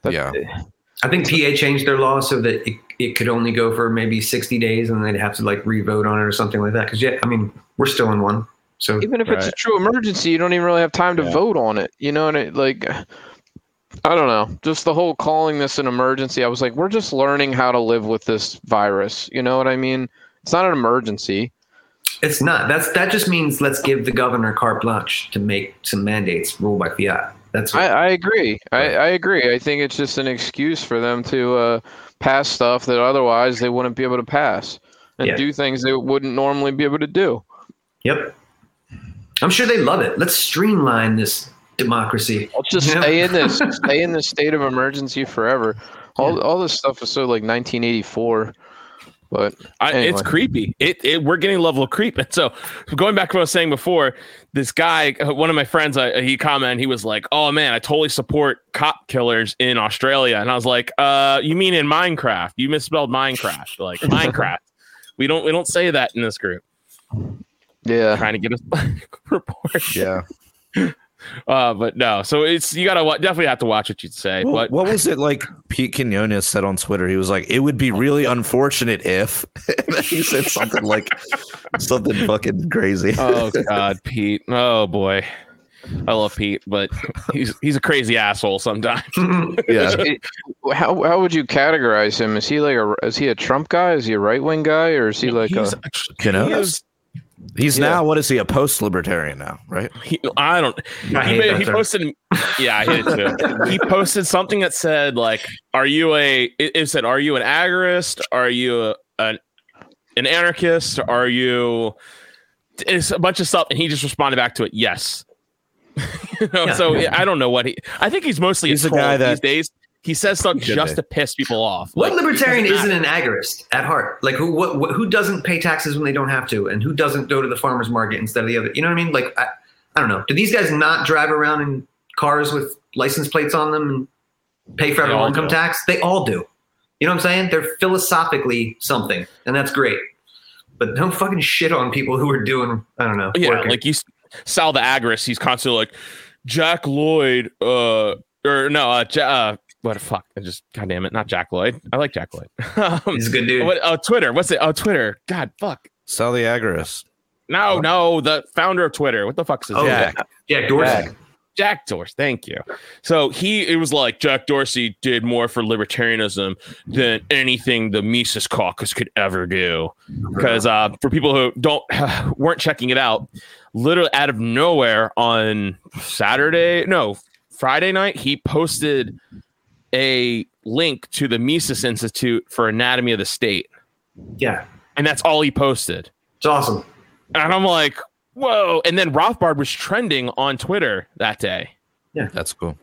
That- Yeah. Eh. I think PA changed their law so that it, it could only go for maybe 60 days and they'd have to like re-vote on it or something like that. Because yeah, I mean, we're still in one. So even if it's a true emergency, you don't even really have time to Yeah. vote on it. You know, and it like I don't know, just the whole calling this an emergency. I was like, we're just learning how to live with this virus. You know what I mean? It's not an emergency. it's not. That's that just means let's give the governor carte blanche to make some mandates rule by fiat. That's what, I, I agree. I, I agree. I think it's just an excuse for them to uh, pass stuff that otherwise they wouldn't be able to pass and Yeah. do things they wouldn't normally be able to do. Yep. I'm sure they love it. Let's streamline this democracy. Let's just Yeah. stay in this stay in this state of emergency forever. All all this stuff is so like 1984, but I, It's creepy. It, it we're getting level of creep. And so going back to what I was saying before, this guy, one of my friends, uh, he commented, he was like, "Oh man, I totally support cop killers in Australia." And I was like, "Uh, you mean in Minecraft? You misspelled Minecraft. Like Minecraft. We don't we don't say that in this group. Yeah. Trying to get a report. Yeah. Uh, but no. So it's you gotta wa- definitely have to watch what you'd say. Well, but what was it like Pete Quinones said on Twitter? He was like, it would be really unfortunate if he said something like something fucking crazy. oh god, Pete. Oh boy. I love Pete, but he's he's a crazy asshole sometimes. yeah. It- how how would you categorize him? Is he like a is he a Trump guy? Is he a right wing guy, or is he like He's- a Quinones? He's Yeah. now what is he? A post libertarian now, right? he, I don't. I he, made- he posted. Yeah, I hate it too. he posted something that said like, "Are you a?" It, it said, "Are you an agorist? Are you a, an an anarchist? Are you?" It's a bunch of stuff, and he just responded back to it, "Yes." you know, Yeah. so I don't know what he. I think he's mostly He's a a troll guy that- these days. He says stuff He just be. to piss people off. What Like, libertarian isn't an agorist at heart? Like who what, what who doesn't pay taxes when they don't have to, and who doesn't go to the farmers market instead of the other? You know what I mean? Like I, I don't know. Do these guys not drive around in cars with license plates on them and pay federal income do. tax? They all do. You know what I'm saying? They're philosophically something, and that's great. But don't fucking shit on people who are doing I don't know. yeah, working. like you s- Sal the Agorist, he's constantly like Jack Lloyd, uh, or no, uh, ja- uh what a fuck? I just god damn it, not Jack Lloyd. I like Jack Lloyd. um, he's a good dude. what, oh, Twitter. What's it? Oh, Twitter. God, fuck. Sal the Agorist. No, no, the founder of Twitter. What the fuck's his Oh, name? Jack. Jack Dorsey. Jack Dorsey. Thank you. So he, it was like Jack Dorsey did more for libertarianism than anything the Mises Caucus could ever do. Because uh, for people who don't weren't checking it out, literally out of nowhere on Saturday, no, Friday night, he posted a link to the Mises Institute for Anatomy of the State, Yeah, and that's all he posted. it's awesome. And I'm like, whoa! And then Rothbard was trending on Twitter that day. Yeah. That's cool.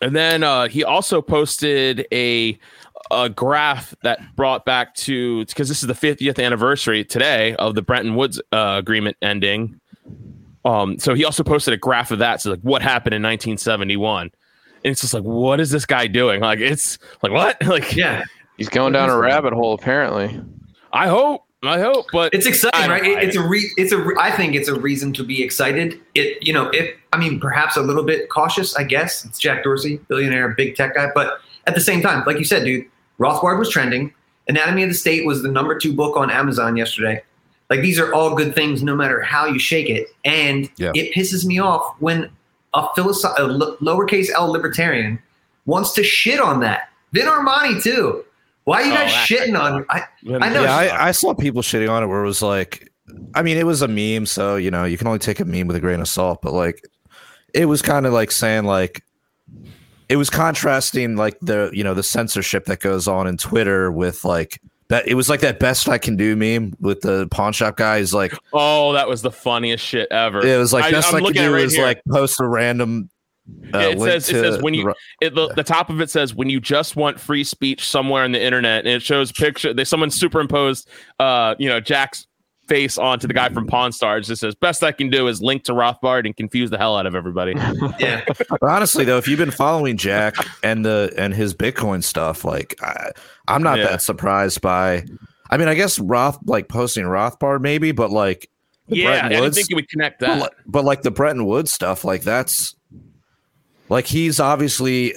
And then uh, he also posted a a graph that brought back to because this is the 50th anniversary today of the Bretton Woods uh, agreement ending. Um, so he also posted a graph of that. So like, what happened in 1971? And it's just like, what is this guy doing? Like, it's like what? Like, Yeah, he's going down a rabbit hole apparently. I hope I hope, but It's exciting, right? It, it's a re, it's a re, I think it's a reason to be excited. It you know if I mean perhaps a little bit cautious, I guess. It's Jack Dorsey, billionaire, big tech guy, but at the same time, like you said, dude, Rothbard was trending. Anatomy of the State was the number two book on Amazon yesterday. Like these are all good things, no matter how you shake it. And Yeah. it pisses me off when a, philosoph- a l- lowercase l libertarian wants to shit on that. Vin Armani too. Why are you Oh, guys that- shitting on? I, I know. yeah, I, I saw people shitting on it where it was like, I mean, it was a meme, so you know, you can only take a meme with a grain of salt, but like, it was kind of like saying like, it was contrasting like the you know the censorship that goes on in Twitter with like that. It was like that best I can do meme with the pawn shop guy. Is like oh, that was the funniest shit ever. it was like I- best I'm I, can do right is here. like post a random. Uh, it says- it says when you- the- it, the, the top of it says when you just want free speech somewhere on the internet and it shows picture they someone superimposed uh you know jack's face onto the guy from pawn stars it says best i can do is link to rothbard and confuse the hell out of everybody yeah. But honestly, though, if you've been following Jack and the and his Bitcoin stuff, like I, I'm not Yeah. that surprised by. I mean, I guess Roth like posting Rothbard maybe, but like the yeah i Bretton didn't think it would connect that like, but like the Bretton Woods stuff, like that's like he's obviously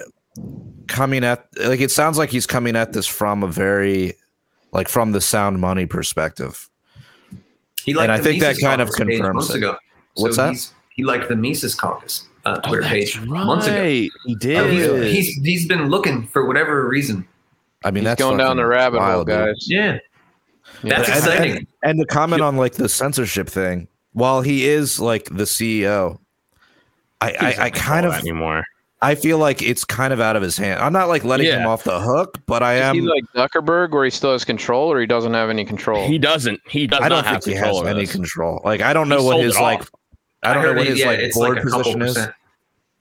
coming at like it sounds like he's coming at this from a very like from the sound money perspective. He And I the think that kind of confirms it. ago. What's so that? He liked the Mises caucus uh, Oh, Twitter that's page months ago. right. he Uh, did he's, he's he's been looking for whatever reason. I mean, He's that's going down the rabbit hole, wild, dude. guys. Yeah, that's And- exciting. And, and to comment on like the censorship thing, while he is like the CEO, I, I, I kind of anymore I feel like it's kind of out of his hand. I'm not like letting him off the hook, but I Is am. he like Zuckerberg, where he still has control, or he doesn't have any control? he doesn't he does I don't not have think he has any this. control. Like I don't know He what his like. off. I don't know what his yeah, like board like position is. percent.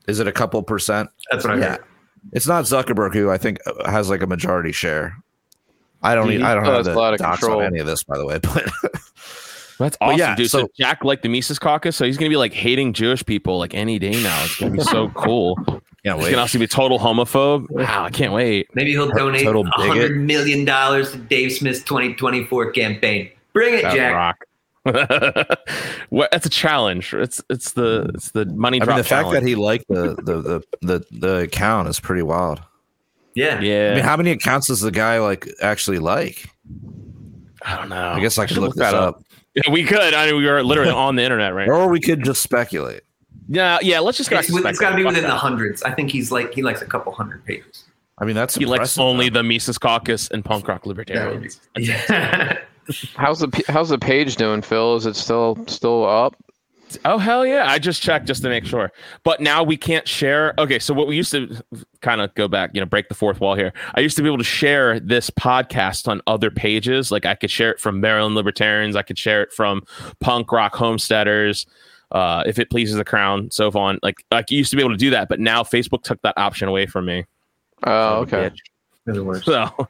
Is it a couple percent? That's what I Yeah. heard. It's not Zuckerberg who I think uh, has like a majority share. I don't. He e- I don't still have the a lot of docs on control. any of this, by the way. But That's But awesome, yeah, dude. So, so- Jack like the Mises Caucus, so he's gonna be like hating Jewish people like any day now. It's gonna be so cool. Yeah, He's gonna also be a total homophobe. Wow, I can't wait. Maybe he'll donate Total a bigot. hundred million dollars to Dave Smith's 2024 campaign. Bring it, That Jack. rock. what? That's a challenge. It's it's the it's the money I drop. mean, the fact that he liked the the, the the the account is pretty wild. Yeah. yeah, I mean, how many accounts does the guy like actually like? I don't know. I guess I could should look this up. Yeah, we could. I mean, we are literally on the internet, right? or we could just speculate. Yeah, yeah. Let's just go. It's, it's got to be within the hundreds. I think he's like he likes a couple hundred pages. I mean, that's He likes impressive, only though. the Mises Caucus and punk rock libertarians. Yeah. How's the how's the page doing, Phil? Is it still still up? Oh hell yeah! I just checked just to make sure. But now we can't share. Okay, so what we used to kind of go back, you know, break the fourth wall here. I used to be able to share this podcast on other pages. Like I could share it from Maryland Libertarians. I could share it from Punk Rock Homesteaders. Uh, if it pleases the crown, so on. Like like you used to be able to do that, but now Facebook took that option away from me. Oh, okay. So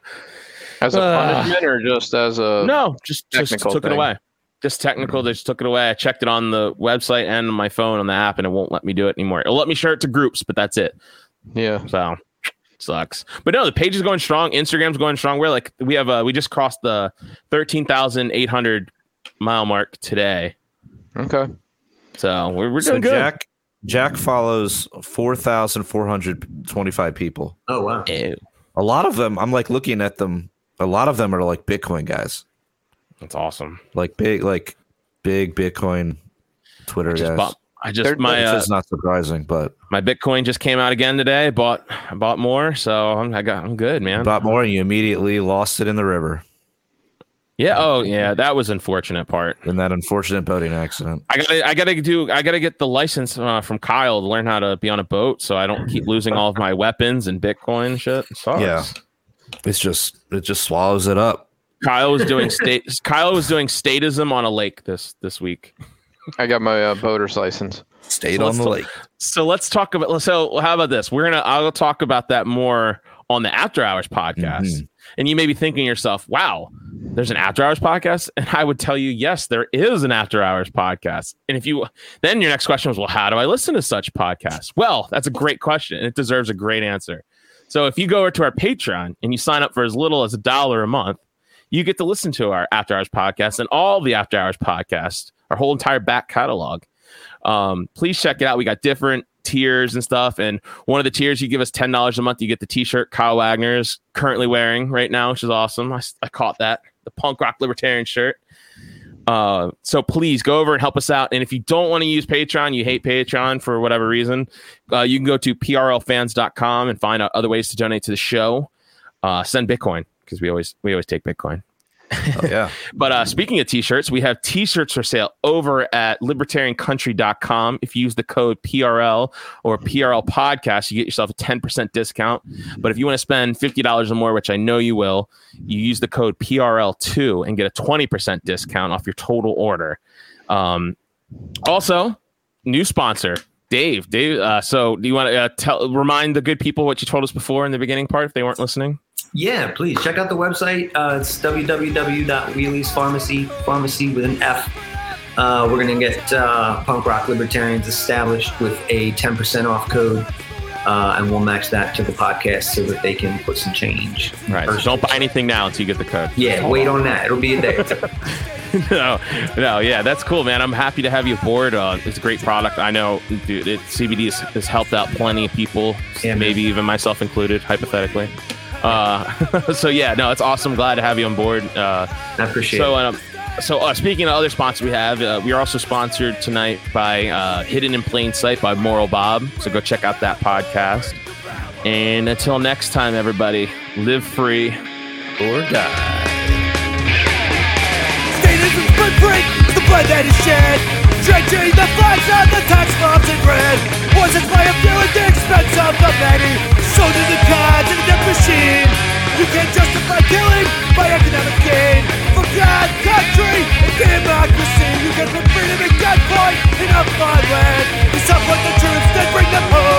As a Uh, punishment or just as a no, just just technical took it away. Just technical. They just took it away. I checked it on the website and on my phone on the app, and it won't let me do it anymore. It'll let me share it to groups, but that's it. Yeah. So sucks. But no, the page is going strong. Instagram's going strong. We're like we have uh we just crossed the thirteen thousand eight hundred mile mark today. Okay. So we're we're So doing good. Jack Jack follows four thousand four hundred twenty-five people. Oh wow. Ew, A lot of them, I'm like looking at them. A lot of them are like Bitcoin guys, that's awesome. like big, like big Bitcoin Twitter I just guys. bought I just They're- my Which uh, is not surprising, but my Bitcoin just came out again today. Bought I bought more, so I'm I got I'm good, man. bought more and you immediately lost it in the river yeah. Oh yeah, that was unfortunate part. in that unfortunate boating accident. I gotta, I gotta do, I gotta get the license uh, from Kyle to learn how to be on a boat, so I don't keep losing all of my weapons and Bitcoin and shit. It sucks. Yeah. It's just it just swallows it up. Kyle was doing state. Kyle was doing statism on a lake this this week. I got my uh, boater's license. Stayed So on the let's- lake. So let's talk about. So how about this? We're gonna. I'll talk about that more on the After Hours podcast. Mhm. And you may be thinking yourself, "Wow, there's an After Hours podcast," and I would tell you, yes, there is an After Hours podcast. And if you, then your next question was, "Well, how do I listen to such podcasts?" Well, that's a great question, and it deserves a great answer. So if you go over to our Patreon and you sign up for as little as a dollar a month, you get to listen to our After Hours podcast and all the After Hours podcasts, our whole entire back catalog. Um, please check it out. We got different tiers and stuff. And one of the tiers, you give us ten dollars a month, you get the T-shirt Kyle Wagner is currently wearing right now, which is awesome. I, I caught that the punk rock libertarian shirt. Uh, so please go over and help us out. And if you don't want to use Patreon, you hate Patreon for whatever reason, uh, you can go to prlfans.com and find out other ways to donate to the show. Uh, send Bitcoin because we always we always take Bitcoin. Oh, yeah. But uh, speaking of t-shirts, we have t-shirts for sale over at libertariancountry.com. If you use the code PRL or PRL podcast, you get yourself a 10% discount. But if you want to spend $50 or more, which I know you will, you use the code PRL2 and get a 20% discount off your total order. Um, also, new sponsor, Dave. Dave, uh, so do you want to uh, tell remind the good people what you told us before in the beginning part if they weren't listening? Yeah, please check out the website. Uh, it's www.wheelies Farmacy, pharmacy with an F. Uh, we're going to get uh, Punk Rock Libertarians established with a 10% off code, uh, and we'll match that to the podcast so that they can put some change. Right. So don't buy anything now until you get the code. Yeah, wait on that. It'll be a day. no, no, yeah, that's cool, man. I'm happy to have you aboard. Uh, it's a great product. I know, dude. It, CBD has, has helped out plenty of people, Yeah, maybe even myself included, hypothetically. Uh, so yeah, no, it's awesome. Glad to have you on board. Uh, I appreciate so, it. um, so uh, speaking of other sponsors we have, uh, we are also sponsored tonight by uh, Hidden in Plain Sight by Moral Bob. So go check out that podcast. And until next time, everybody, live free or die. Is blood break, the blood that is shed. Drenching the flags on the tax bombs in red. Poisons by a few at the expense of the many. Soldiers and cards in death machine. You can't justify killing by economic gain. For God, country, and democracy, you can put freedom and gunpoint in a fine land. Decide what the truth, then bring them home.